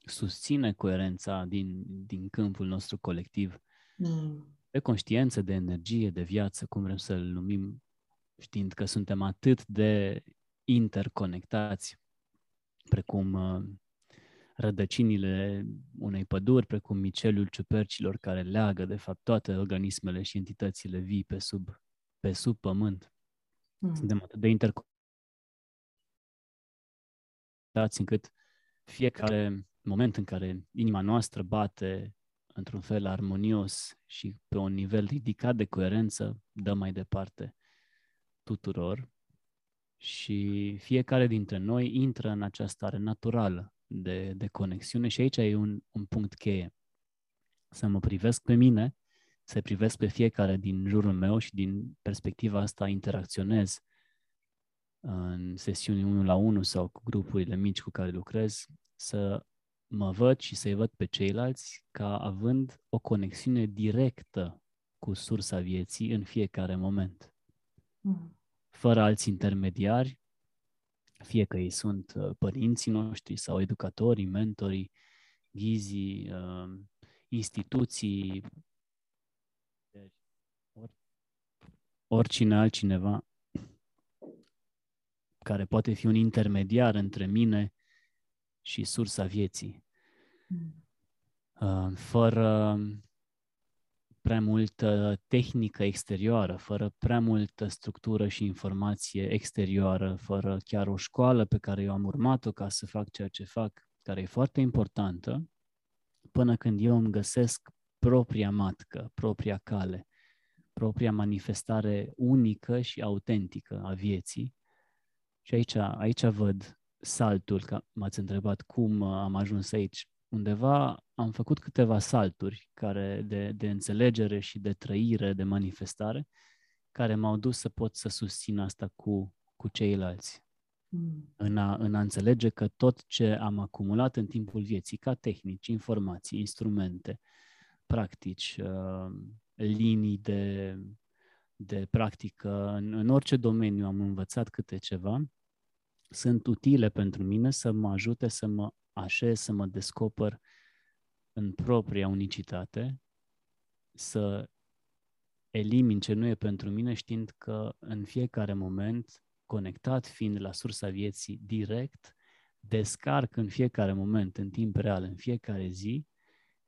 Speaker 3: susține coerența din, din câmpul nostru colectiv. Mm. De conștiință, de energie, de viață, cum vrem să-l numim, știind că suntem atât de interconectați, precum uh, rădăcinile unei păduri, precum miceliul ciupercilor care leagă, de fapt, toate organismele și entitățile vii pe sub, pe sub pământ. Mm. Suntem atât de interconectați încât fiecare moment în care inima noastră bate într-un fel armonios și pe un nivel ridicat de coerență, dă mai departe tuturor și fiecare dintre noi intră în această stare naturală de, de conexiune și aici e un, un punct cheie. Să mă privesc pe mine, să privesc pe fiecare din jurul meu și din perspectiva asta interacționez în sesiuni 1 la 1 sau cu grupurile mici cu care lucrez, să mă văd și să-i văd pe ceilalți ca având o conexiune directă cu sursa vieții în fiecare moment. Mm. Fără alți intermediari, fie că ei sunt uh, părinții noștri sau educatorii, mentorii, ghizii, uh, instituții, oricine altcineva care poate fi un intermediar între mine și sursa vieții. Mm. Uh, fără prea multă tehnică exterioară, fără prea multă structură și informație exterioară, fără chiar o școală pe care eu am urmat-o ca să fac ceea ce fac, care e foarte importantă, până când eu îmi găsesc propria matcă, propria cale, propria manifestare unică și autentică a vieții. Și aici, aici văd saltul, că m-ați întrebat cum am ajuns aici. Undeva am făcut câteva salturi care de, de înțelegere și de trăire, de manifestare, care m-au dus să pot să susțin asta cu, cu ceilalți. Mm. În, a, în a înțelege că tot ce am acumulat în timpul vieții, ca tehnici, informații, instrumente, practici, uh, linii de, de practică, în, în orice domeniu am învățat câte ceva, sunt utile pentru mine să mă ajute să mă așez, să mă descoper în propria unicitate, să elimin ce nu e pentru mine, știind că în fiecare moment, conectat fiind la sursa vieții direct, descarc în fiecare moment, în timp real, în fiecare zi,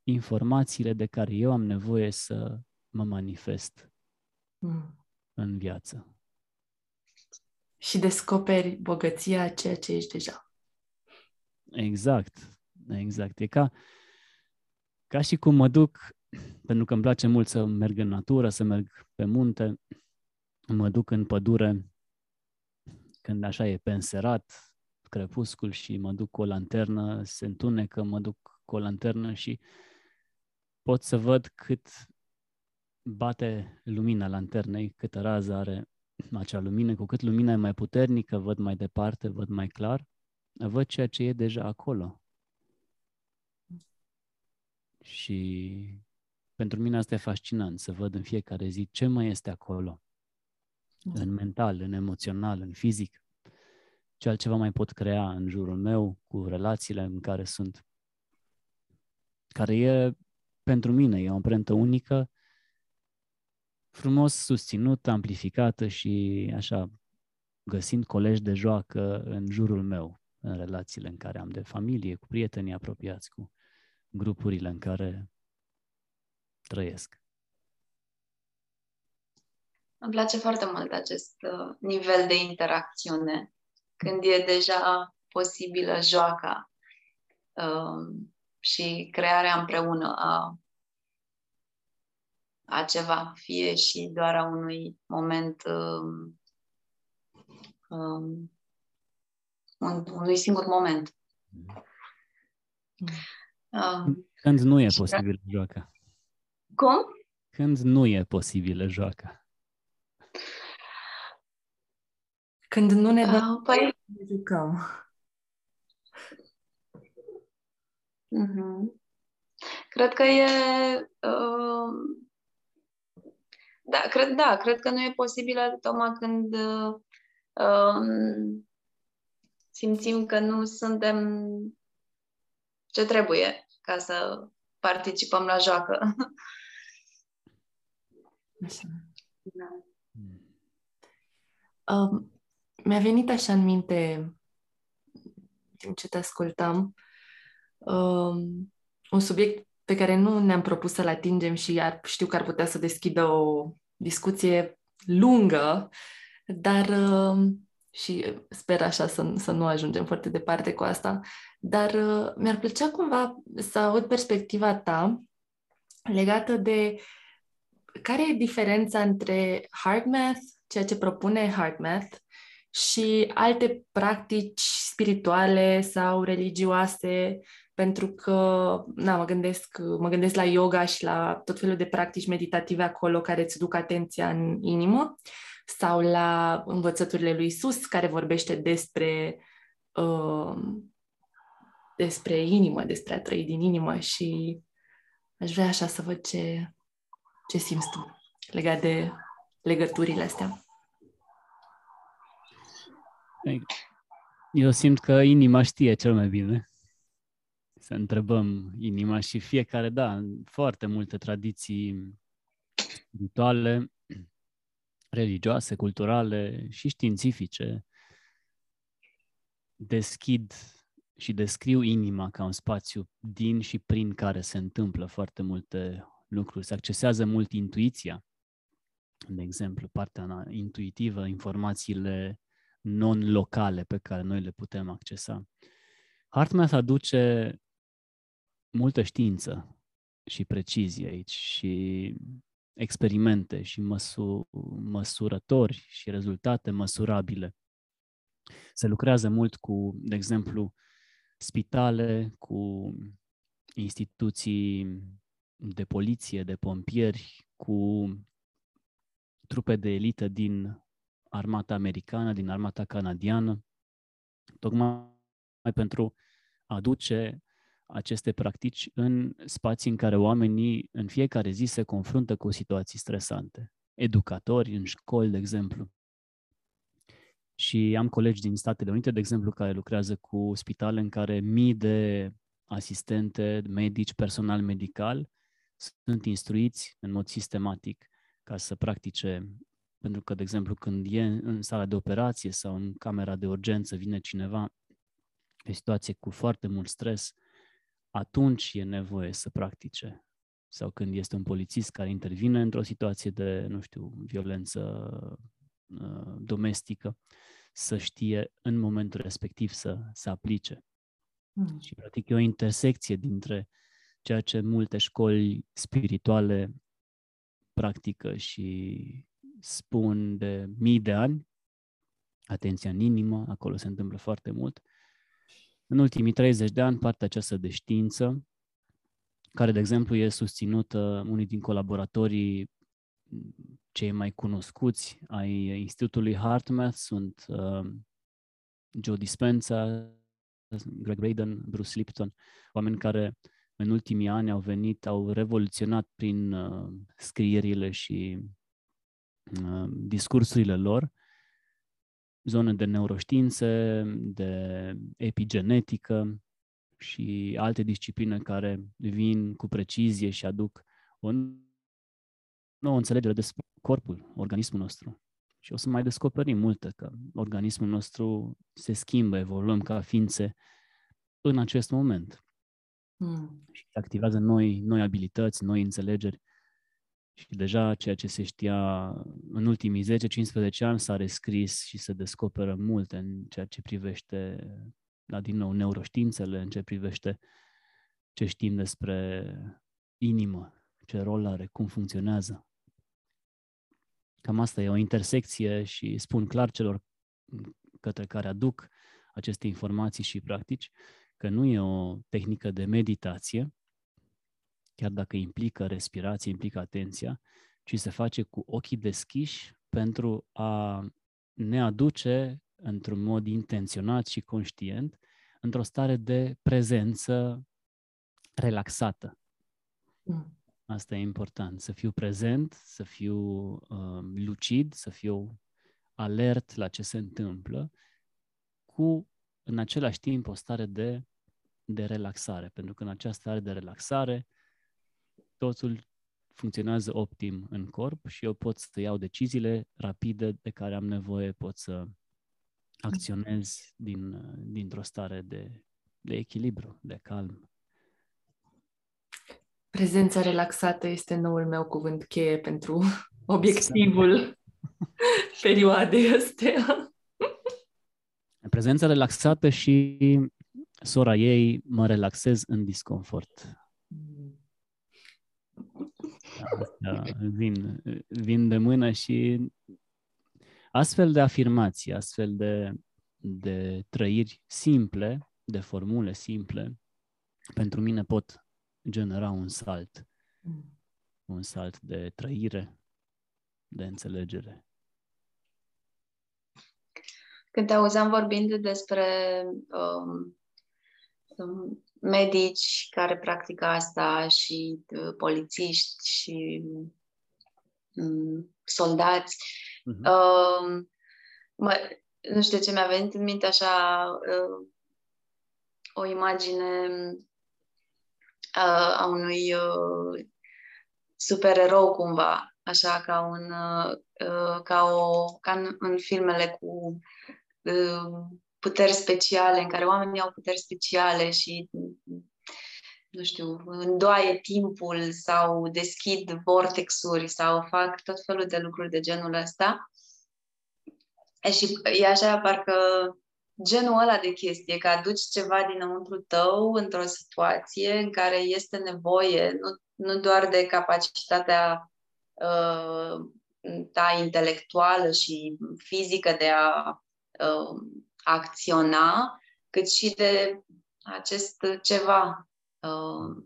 Speaker 3: informațiile de care eu am nevoie să mă manifest mm. în viață.
Speaker 1: Și descoperi bogăția ceea ce ești deja.
Speaker 3: Exact, exact. E ca, ca și cum mă duc, pentru că îmi place mult să merg în natură, să merg pe munte, mă duc în pădure când așa e penserat, crepuscul și mă duc cu o lanternă, se întunecă, mă duc cu o lanternă și pot să văd cât bate lumina lanternei, câtă rază are acea lumină, cu cât lumina e mai puternică, văd mai departe, văd mai clar, văd ceea ce e deja acolo. Și pentru mine asta e fascinant, să văd în fiecare zi ce mai este acolo. Da. În mental, în emoțional, în fizic. Ce altceva mai pot crea în jurul meu, cu relațiile în care sunt. Care e, pentru mine, e o amprentă unică frumos susținută, amplificată și așa, găsind colegi de joacă în jurul meu, în relațiile în care am de familie, cu prietenii apropiați, cu grupurile în care trăiesc.
Speaker 2: Îmi place foarte mult acest uh, nivel de interacțiune, când e deja posibilă joaca uh, și crearea împreună a a ceva, fie și doar a unui moment, um, um, un, unui singur moment.
Speaker 3: Um, Când nu e posibil da. joaca.
Speaker 2: Cum?
Speaker 3: Când nu e posibilă joaca.
Speaker 1: Când nu ne dăm uh, păi... să jucăm.
Speaker 2: Uh-huh. Cred că e uh, da, cred, da, cred că nu e posibil tocmai când um, simțim că nu suntem ce trebuie ca să participăm la joacă.
Speaker 1: Așa. Da. Um, mi-a venit așa în minte, timp ce te ascultam, um, un subiect pe care nu ne-am propus să-l atingem și ar, știu că ar putea să deschidă o discuție lungă, dar uh, și sper așa să, să nu ajungem foarte departe cu asta, dar uh, mi-ar plăcea cumva să aud perspectiva ta legată de care e diferența între hard math, ceea ce propune hard math, și alte practici spirituale sau religioase pentru că, na, mă gândesc, mă gândesc la yoga și la tot felul de practici meditative acolo care îți duc atenția în inimă sau la învățăturile lui Isus care vorbește despre uh, despre inimă, despre a trăi din inimă și aș vrea așa să văd ce, ce simți tu legat de legăturile astea.
Speaker 3: Eu simt că inima știe cel mai bine să întrebăm inima și fiecare, da, foarte multe tradiții spirituale, religioase, culturale și științifice deschid și descriu inima ca un spațiu din și prin care se întâmplă foarte multe lucruri. Se accesează mult intuiția, de exemplu, partea intuitivă, informațiile non-locale pe care noi le putem accesa. Hartmath aduce multă știință și precizie aici și experimente și măsu- măsurători și rezultate măsurabile. Se lucrează mult cu, de exemplu, spitale, cu instituții de poliție, de pompieri, cu trupe de elită din armata americană, din armata canadiană, tocmai pentru a aduce aceste practici în spații în care oamenii în fiecare zi se confruntă cu situații stresante. Educatori în școli, de exemplu. Și am colegi din Statele Unite, de exemplu, care lucrează cu spitale în care mii de asistente, medici, personal medical sunt instruiți în mod sistematic ca să practice, pentru că, de exemplu, când e în sala de operație sau în camera de urgență, vine cineva, o situație cu foarte mult stres, atunci e nevoie să practice. Sau când este un polițist care intervine într-o situație de, nu știu, violență uh, domestică, să știe în momentul respectiv să, să aplice. Mm. Și, practic, e o intersecție dintre ceea ce multe școli spirituale practică și spun de mii de ani, atenția în inimă, acolo se întâmplă foarte mult, în ultimii 30 de ani, partea aceasta de știință, care, de exemplu, e susținută unii din colaboratorii cei mai cunoscuți ai Institutului HeartMath sunt uh, Joe Dispenza, Greg Braden, Bruce Lipton, oameni care în ultimii ani au venit, au revoluționat prin uh, scrierile și uh, discursurile lor zone de neuroștiințe, de epigenetică și alte discipline care vin cu precizie și aduc o nouă înțelegere despre corpul, organismul nostru. Și o să mai descoperim multe, că organismul nostru se schimbă, evoluăm ca ființe în acest moment. Mm. Și activează noi, noi abilități, noi înțelegeri. Și deja ceea ce se știa în ultimii 10-15 ani s-a rescris și se descoperă multe în ceea ce privește, la din nou, neuroștiințele, în ce privește ce știm despre inimă, ce rol are, cum funcționează. Cam asta e o intersecție și spun clar celor către care aduc aceste informații și practici că nu e o tehnică de meditație, chiar dacă implică respirație, implică atenția, ci se face cu ochii deschiși pentru a ne aduce într-un mod intenționat și conștient într-o stare de prezență relaxată. Mm. Asta e important, să fiu prezent, să fiu uh, lucid, să fiu alert la ce se întâmplă, cu în același timp o stare de, de relaxare, pentru că în această stare de relaxare totul funcționează optim în corp și eu pot să iau deciziile rapide de care am nevoie, pot să acționez din, dintr-o stare de, de echilibru, de calm.
Speaker 1: Prezența relaxată este noul meu cuvânt cheie pentru obiectivul perioadei astea.
Speaker 3: Prezența relaxată și sora ei mă relaxez în disconfort. Asta vin, vin de mână și astfel de afirmații, astfel de, de trăiri simple, de formule simple, pentru mine pot genera un salt. Mm. Un salt de trăire, de înțelegere.
Speaker 2: Când te auzeam vorbind despre um, um, medici care practică asta și uh, polițiști și um, soldați, uh-huh. uh, mă, nu știu ce mi-a venit în minte așa uh, o imagine a unui uh, supererou cumva, așa ca un uh, ca o ca în, în filmele cu uh, puteri speciale, în care oamenii au puteri speciale și nu știu, îndoaie timpul sau deschid vortexuri sau fac tot felul de lucruri de genul ăsta. E și e așa, parcă genul ăla de chestie, că aduci ceva dinăuntru tău într-o situație în care este nevoie, nu, nu doar de capacitatea uh, ta intelectuală și fizică de a uh, acționa, cât și de acest ceva uh,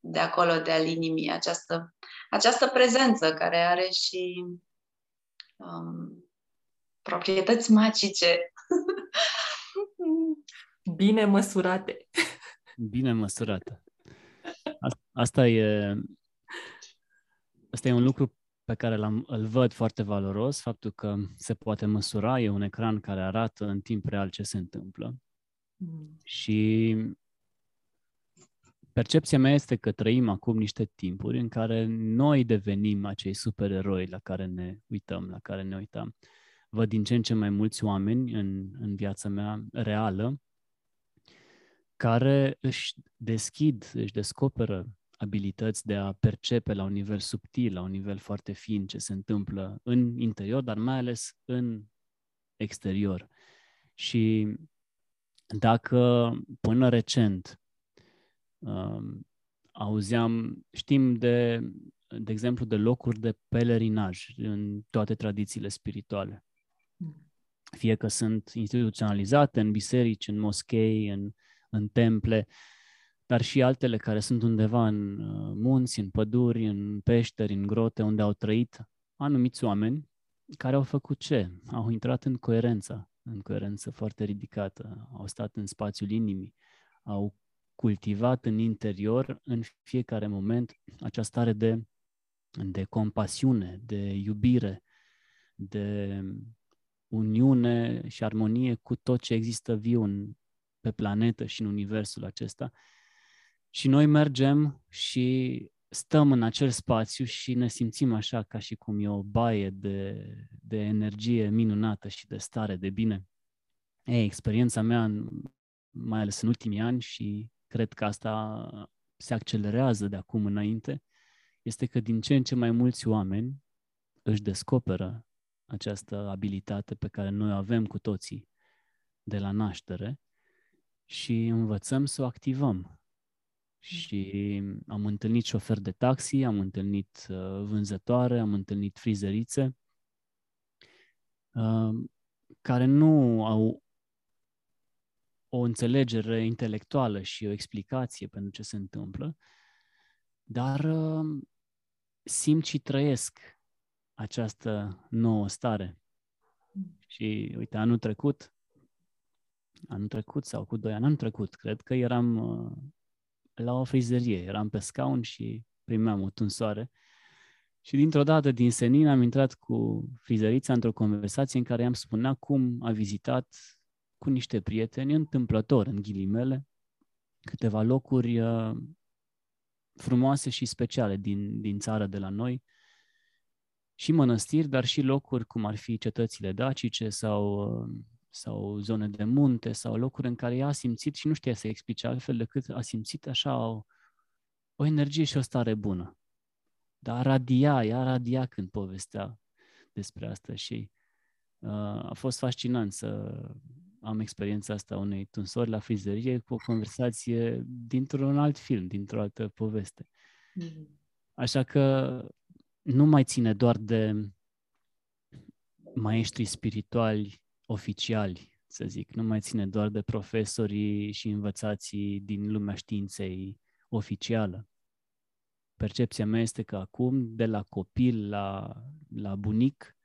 Speaker 2: de acolo, de al inimii, această, această prezență care are și um, proprietăți magice.
Speaker 1: Bine măsurate.
Speaker 3: Bine măsurată. Asta e, asta e un lucru pe care l-am, îl văd foarte valoros, faptul că se poate măsura, e un ecran care arată în timp real ce se întâmplă. Mm. Și percepția mea este că trăim acum niște timpuri în care noi devenim acei supereroi la care ne uităm, la care ne uităm. Văd din ce în ce mai mulți oameni în, în viața mea reală care își deschid, își descoperă abilități de a percepe la un nivel subtil, la un nivel foarte fin ce se întâmplă în interior, dar mai ales în exterior. Și dacă până recent um, auzeam, știm de, de exemplu, de locuri de pelerinaj în toate tradițiile spirituale. Fie că sunt instituționalizate în biserici, în moschei, în, în temple, dar și altele care sunt undeva în uh, munți, în păduri, în peșteri, în grote, unde au trăit anumiți oameni care au făcut ce? Au intrat în coerență, în coerență foarte ridicată, au stat în spațiul inimii, au cultivat în interior, în fiecare moment, această stare de, de compasiune, de iubire, de uniune și armonie cu tot ce există viu în, pe planetă și în universul acesta. Și noi mergem și stăm în acel spațiu și ne simțim așa ca și cum e o baie de, de energie minunată și de stare de bine. Ei, experiența mea, mai ales în ultimii ani și cred că asta se accelerează de acum înainte, este că din ce în ce mai mulți oameni își descoperă această abilitate pe care noi o avem cu toții de la naștere și învățăm să o activăm. Și am întâlnit șofer de taxi, am întâlnit uh, vânzătoare, am întâlnit frizerițe, uh, care nu au o înțelegere intelectuală și o explicație pentru ce se întâmplă, dar uh, simt și trăiesc această nouă stare. Și uite, anul trecut, anul trecut sau cu doi ani, anul trecut, cred că eram uh, la o frizerie, eram pe scaun și primeam o tunsoare. Și dintr-o dată, din senin, am intrat cu frizerița într-o conversație în care i-am spunea cum a vizitat cu niște prieteni, întâmplător, în ghilimele, câteva locuri uh, frumoase și speciale din, din țară de la noi, și mănăstiri, dar și locuri cum ar fi cetățile dacice sau, uh, sau zone de munte sau locuri în care ea a simțit și nu știa să explice altfel decât a simțit așa o, o energie și o stare bună. Dar radia, ea radia când povestea despre asta și uh, a fost fascinant să am experiența asta unei tunsori la frizerie cu o conversație dintr-un alt film, dintr-o altă poveste. Mm-hmm. Așa că nu mai ține doar de maestrii spirituali oficiali, să zic, nu mai ține doar de profesorii și învățații din lumea științei oficială. Percepția mea este că acum, de la copil la, la bunic,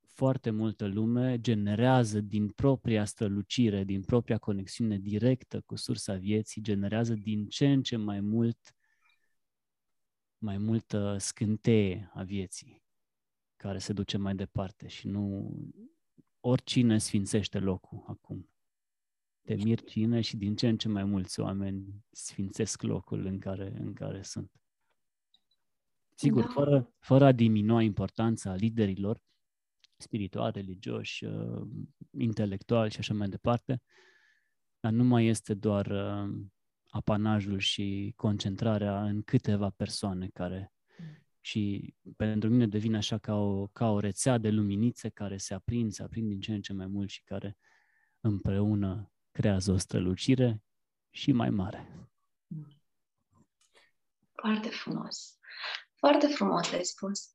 Speaker 3: foarte multă lume generează din propria strălucire, din propria conexiune directă cu sursa vieții, generează din ce în ce mai mult mai multă scânteie a vieții care se duce mai departe și nu oricine sfințește locul acum. Te mir cine și din ce în ce mai mulți oameni sfințesc locul în care, în care sunt. Sigur, da. fără, fără a diminua importanța liderilor, spiritual, religioși, uh, intelectuali și așa mai departe, dar nu mai este doar uh, apanajul și concentrarea în câteva persoane care și pentru mine devine așa ca o, ca o rețea de luminițe care se aprind, se aprind din ce în ce mai mult și care împreună creează o strălucire și mai mare.
Speaker 2: Foarte frumos. Foarte frumos ai spus.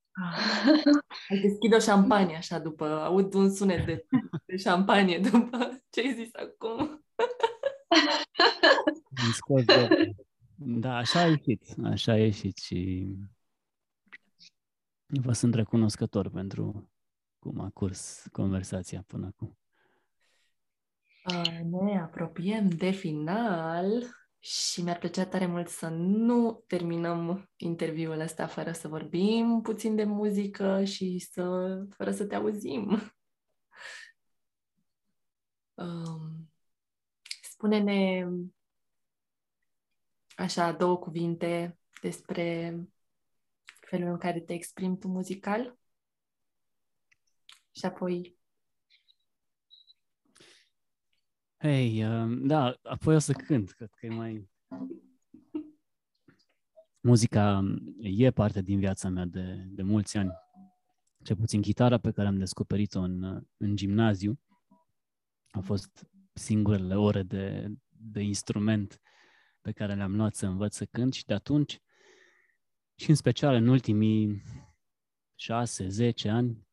Speaker 1: Ai deschid o șampanie așa după, aud un sunet de, de șampanie după ce ai zis acum.
Speaker 3: Am scos de... Da, așa a ieșit, așa a ieșit și vă sunt recunoscător pentru cum a curs conversația până acum.
Speaker 1: Ne apropiem de final și mi-ar plăcea tare mult să nu terminăm interviul ăsta fără să vorbim puțin de muzică și să, fără să te auzim. Um, spune-ne așa două cuvinte despre felul în care te exprimi tu muzical și apoi
Speaker 3: Hei, uh, da, apoi o să cânt, cred că e mai... Muzica e parte din viața mea de, de mulți ani. Cel puțin chitara pe care am descoperit-o în, în gimnaziu a fost singurele ore de, de instrument pe care le-am luat să învăț să cânt și de atunci, și în special în ultimii șase, zece ani,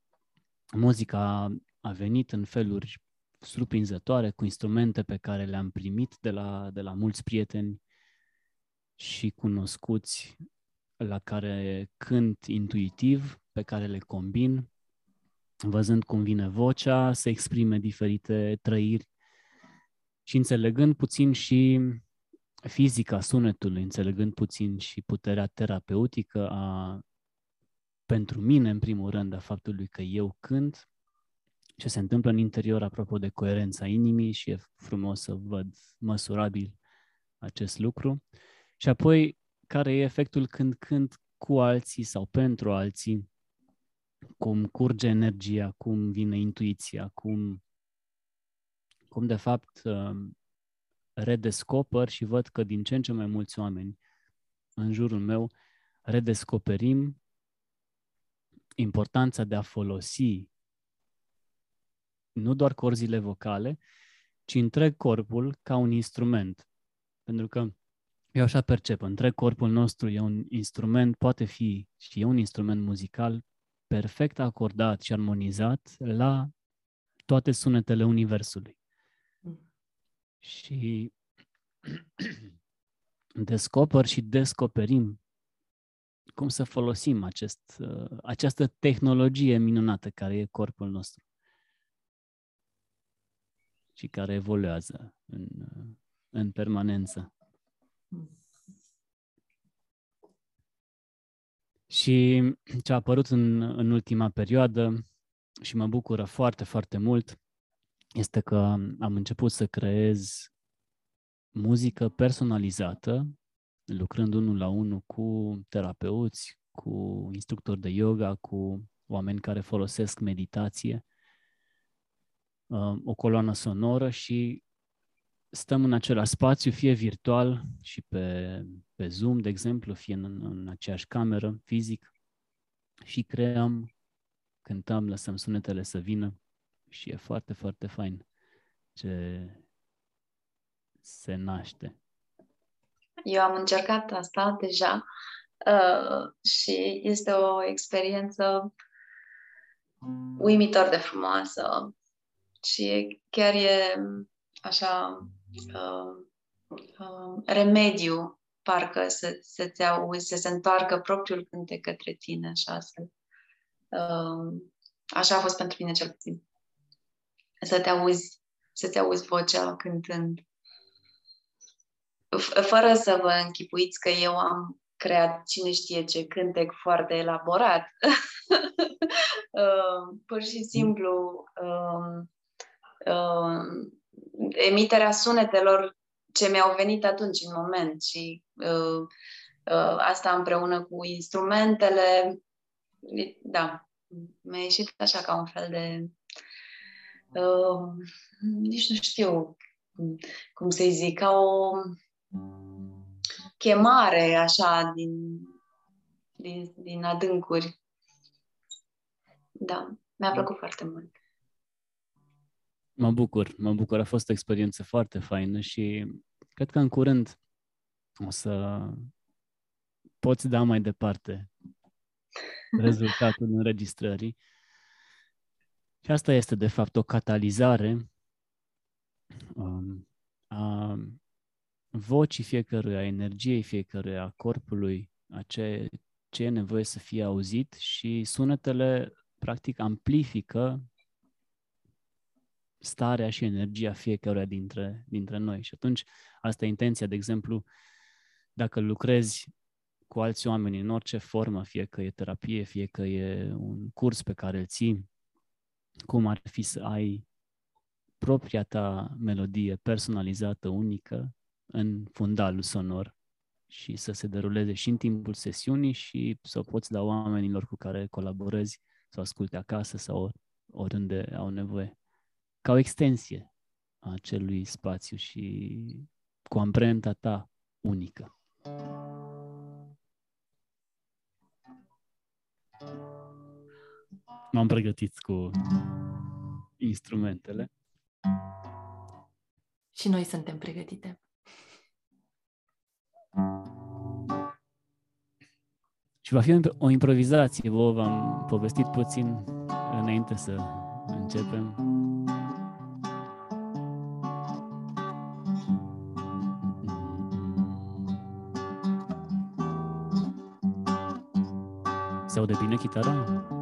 Speaker 3: muzica a venit în feluri surprinzătoare, cu instrumente pe care le-am primit de la, de la mulți prieteni și cunoscuți la care cânt intuitiv, pe care le combin, văzând cum vine vocea, să exprime diferite trăiri și înțelegând puțin și fizica sunetului, înțelegând puțin și puterea terapeutică a, pentru mine, în primul rând, a faptului că eu cânt ce se întâmplă în interior apropo de coerența inimii și e frumos să văd măsurabil acest lucru. Și apoi, care e efectul când cânt cu alții sau pentru alții, cum curge energia, cum vine intuiția, cum, cum de fapt um, redescoper și văd că din ce în ce mai mulți oameni în jurul meu redescoperim importanța de a folosi nu doar corzile vocale, ci întreg corpul ca un instrument. Pentru că eu așa percep, întreg corpul nostru e un instrument, poate fi și e un instrument muzical perfect acordat și armonizat la toate sunetele Universului. Și descoper și descoperim cum să folosim acest, uh, această tehnologie minunată care e corpul nostru și care evoluează în, în permanență. Și ce a apărut în, în ultima perioadă și mă bucură foarte, foarte mult este că am început să creez muzică personalizată, lucrând unul la unul cu terapeuți, cu instructori de yoga, cu oameni care folosesc meditație uh, o coloană sonoră și stăm în același spațiu, fie virtual și pe, pe Zoom, de exemplu, fie în, în aceeași cameră, fizic, și creăm, cântăm, lăsăm sunetele să vină și e foarte, foarte fain ce se naște.
Speaker 2: Eu am încercat asta deja uh, și este o experiență uimitor de frumoasă și chiar e așa uh, uh, remediu parcă să, să-ți auzi, să se întoarcă propriul cântec către tine, așa, să, uh, așa a fost pentru mine cel puțin. Să te auzi, să te auzi vocea cântând. F- fără să vă închipuiți că eu am creat cine știe ce cântec foarte elaborat. uh, pur și simplu uh, uh, emiterea sunetelor ce mi-au venit atunci în moment și uh, uh, asta împreună cu instrumentele, da, mi-a ieșit așa ca un fel de uh, nici nu știu cum, cum să-i zic, ca o chemare așa din, din, din adâncuri. Da, mi-a plăcut foarte mult.
Speaker 3: Mă bucur, mă bucur. A fost o experiență foarte faină și cred că în curând o să poți da mai departe rezultatul înregistrării. Și asta este, de fapt, o catalizare um, a vocii fiecăruia, a energiei fiecăruia, a corpului, a ce, ce e nevoie să fie auzit și sunetele, practic, amplifică starea și energia fiecăruia dintre, dintre noi. Și atunci, asta e intenția, de exemplu, dacă lucrezi cu alți oameni în orice formă, fie că e terapie, fie că e un curs pe care îl ții, cum ar fi să ai propria ta melodie personalizată, unică, în fundalul sonor și să se deruleze și în timpul sesiunii și să o poți da oamenilor cu care colaborezi, să o asculte acasă sau oriunde au nevoie. Ca o extensie a acelui spațiu și cu amprenta ta unică. M-am pregătit cu instrumentele.
Speaker 1: Și noi suntem pregătite.
Speaker 3: Și va fi o improvizație, vă v-am povestit puțin înainte să începem. Se aude bine chitara?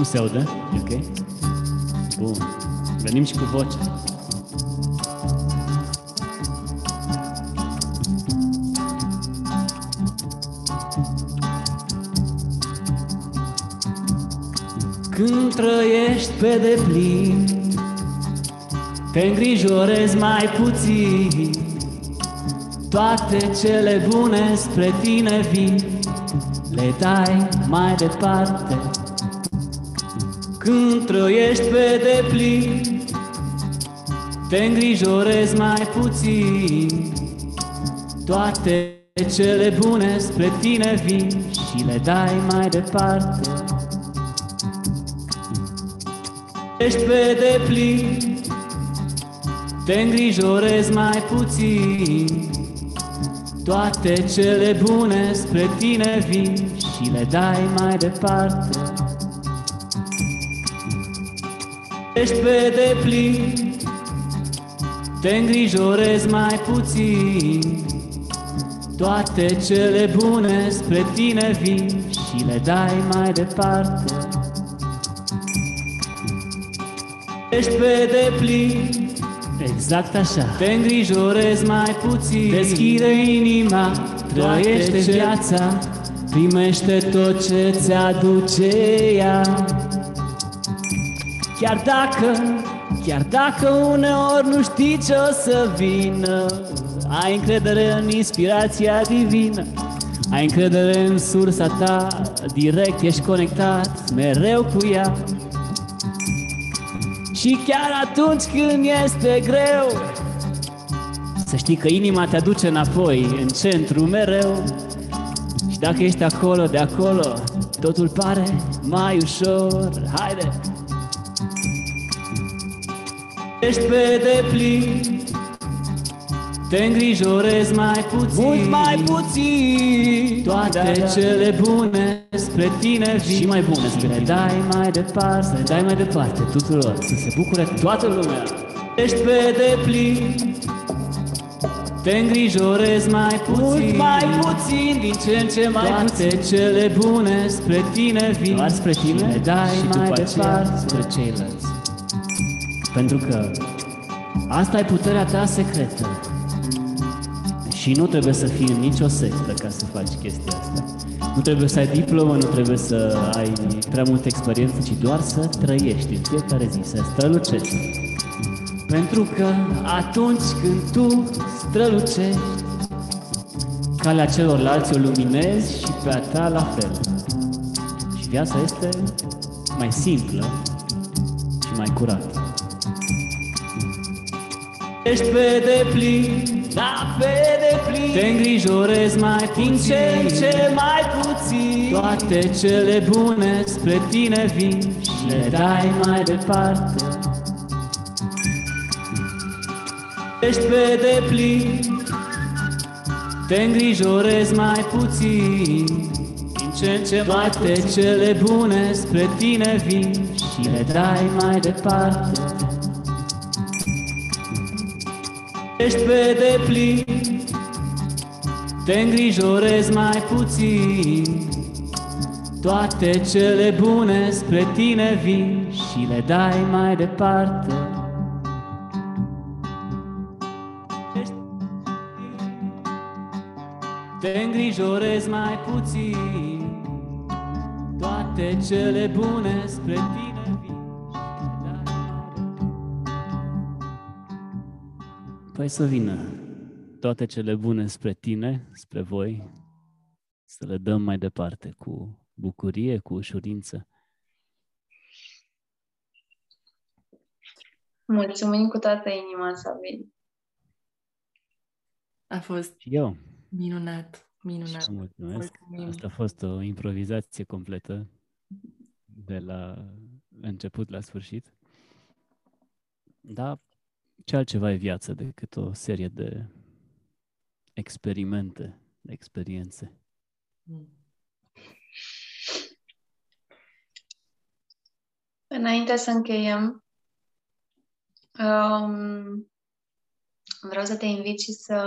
Speaker 3: Cum se aude? Ok? Bun. Venim și cu voce. Când trăiești pe deplin Te îngrijorezi mai puțin Toate cele bune spre tine vin Le dai mai departe când trăiești pe deplin. Te îngrijorezi mai puțin. Toate cele bune spre tine vin Și le dai mai departe. Ești pe deplin. Te îngrijorezi mai puțin. Toate cele bune spre tine vin Și le dai mai departe ești pe deplin. Te îngrijorezi mai puțin. Toate cele bune spre tine vin Și le dai mai departe. Ești pe deplin. Exact așa. Te îngrijorezi mai puțin. Deschide inima Trăiește viața Primește tot ce ți aduce ea Chiar dacă, chiar dacă uneori nu știi ce o să vină Ai încredere în inspirația divină Ai încredere în sursa ta Direct ești conectat mereu cu ea. Și chiar atunci când este greu Să știi că inima te aduce înapoi În centru mereu. Și dacă ești acolo, de acolo Totul pare mai ușor. Haide! Ești pe deplin. Te îngrijorezi mai puțin. Mult mai puțin. Toate da, da. cele bune spre tine vin. Și mai bune spre tine. Dai mai departe Să le dai mai departe tuturor. Să se bucure toată lumea. Ești pe deplin. Te îngrijorezi mai puțin. Mult mai puțin Din ce în ce mai Toate puțin. cele bune spre tine vin. Doar spre tine? Și le dai și mai departe spre ceilalți pentru că asta e puterea ta secretă. Și nu trebuie să fii în nicio sectă ca să faci chestia asta. Nu trebuie să ai diplomă, nu trebuie să ai prea multă experiență, ci doar să trăiești în fiecare zi, să strălucești. Pentru că atunci când tu strălucești, calea celorlalți o luminezi și pe a ta la fel. Și viața este mai simplă și mai curată. Ești pe deplin, da, pe deplin. Te îngrijorezi mai puțin, ce, ce mai puțin. Toate cele bune spre tine vin Și le dai mai departe. Ești pe deplin. Te îngrijorezi mai puțin. Din ce în ce Toate cele bune spre tine vin Și le dai mai departe ești pe deplin. Te îngrijorezi mai puțin. Toate cele bune spre tine vin Și le dai mai departe. Te îngrijorezi mai puțin. Toate cele bune spre tine Păi să vină toate cele bune spre tine, spre voi, să le dăm mai departe cu bucurie, cu ușurință.
Speaker 2: Mulțumim cu toată inima, Sabin.
Speaker 1: A fost
Speaker 3: și eu.
Speaker 1: minunat, minunat. Și
Speaker 3: mulțumesc. Mulțumim. Asta a fost o improvizație completă de la început la sfârșit. Da, ce altceva e viața decât o serie de experimente, de experiențe?
Speaker 2: Înainte să încheiem, um, vreau să te invit și să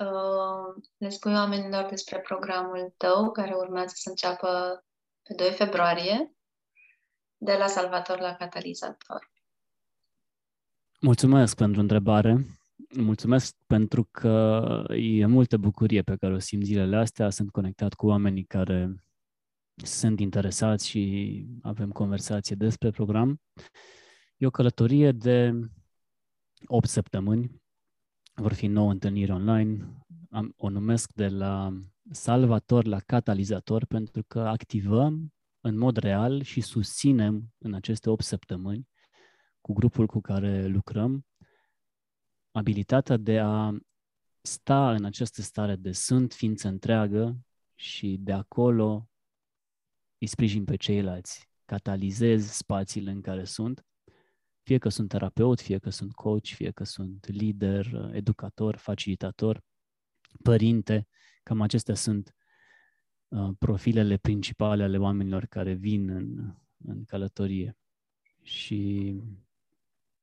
Speaker 2: uh, le spui oamenilor despre programul tău care urmează să înceapă pe 2 februarie de la Salvator la Catalizator.
Speaker 3: Mulțumesc pentru întrebare. Mulțumesc pentru că e multă bucurie pe care o simt zilele astea. Sunt conectat cu oamenii care sunt interesați și avem conversație despre program. E o călătorie de 8 săptămâni. Vor fi 9 întâlniri online. Am, o numesc de la salvator la catalizator pentru că activăm în mod real și susținem în aceste 8 săptămâni cu grupul cu care lucrăm, abilitatea de a sta în această stare de sunt ființă întreagă și de acolo îi sprijin pe ceilalți, catalizez spațiile în care sunt, fie că sunt terapeut, fie că sunt coach, fie că sunt lider, educator, facilitator, părinte, cam acestea sunt uh, profilele principale ale oamenilor care vin în, în călătorie. Și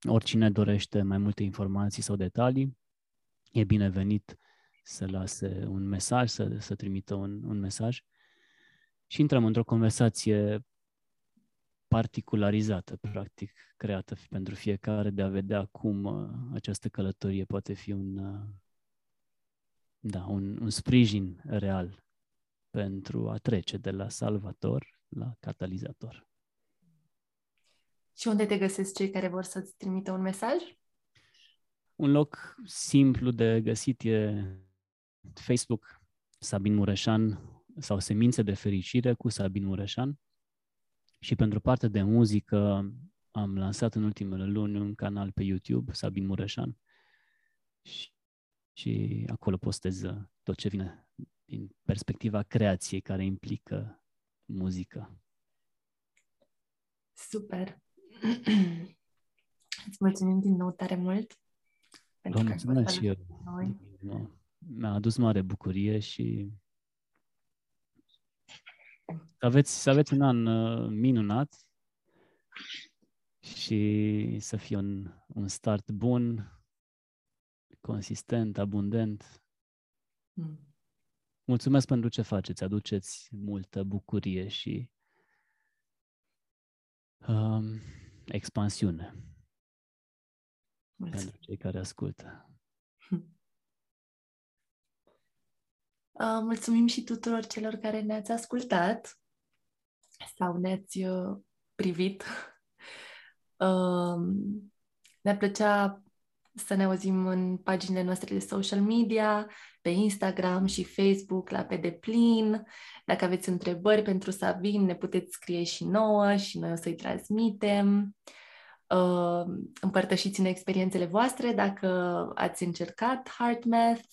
Speaker 3: Oricine dorește mai multe informații sau detalii, e binevenit să lase un mesaj, să, să trimită un, un mesaj și intrăm într-o conversație particularizată, practic, creată pentru fiecare, de a vedea cum uh, această călătorie poate fi un, uh, da, un, un sprijin real pentru a trece de la salvator la catalizator.
Speaker 1: Și unde te găsesc cei care vor să-ți trimită un mesaj?
Speaker 3: Un loc simplu de găsit e Facebook, Sabin Mureșan sau Semințe de Fericire cu Sabin Mureșan. Și pentru partea de muzică am lansat în ultimele luni un canal pe YouTube, Sabin Mureșan, și, și acolo postez tot ce vine din perspectiva creației care implică muzică.
Speaker 1: Super! Îți mulțumim din nou tare mult
Speaker 3: pentru Vă mulțumesc și eu. Noi. Mi-a adus mare bucurie și să aveți, să aveți un an uh, minunat și să fie un, un start bun, consistent, abundent. Mm. Mulțumesc pentru ce faceți, aduceți multă bucurie și um, expansiune Mulțumesc. pentru cei care ascultă.
Speaker 1: Uh, mulțumim și tuturor celor care ne-ați ascultat sau ne-ați uh, privit. Uh, ne-ar plăcea să ne auzim în paginile noastre de social media, pe Instagram și Facebook la pe deplin. Dacă aveți întrebări pentru Sabin, ne puteți scrie și nouă și noi o să-i transmitem. Uh, împărtășiți-ne experiențele voastre dacă ați încercat HeartMath,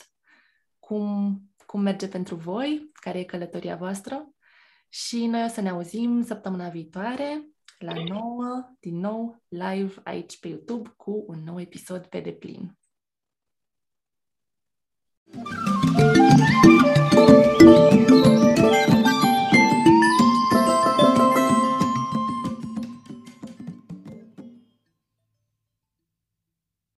Speaker 1: cum, cum merge pentru voi, care e călătoria voastră. Și noi o să ne auzim săptămâna viitoare la 9, din nou, live aici pe YouTube cu un nou episod pe deplin. Thank you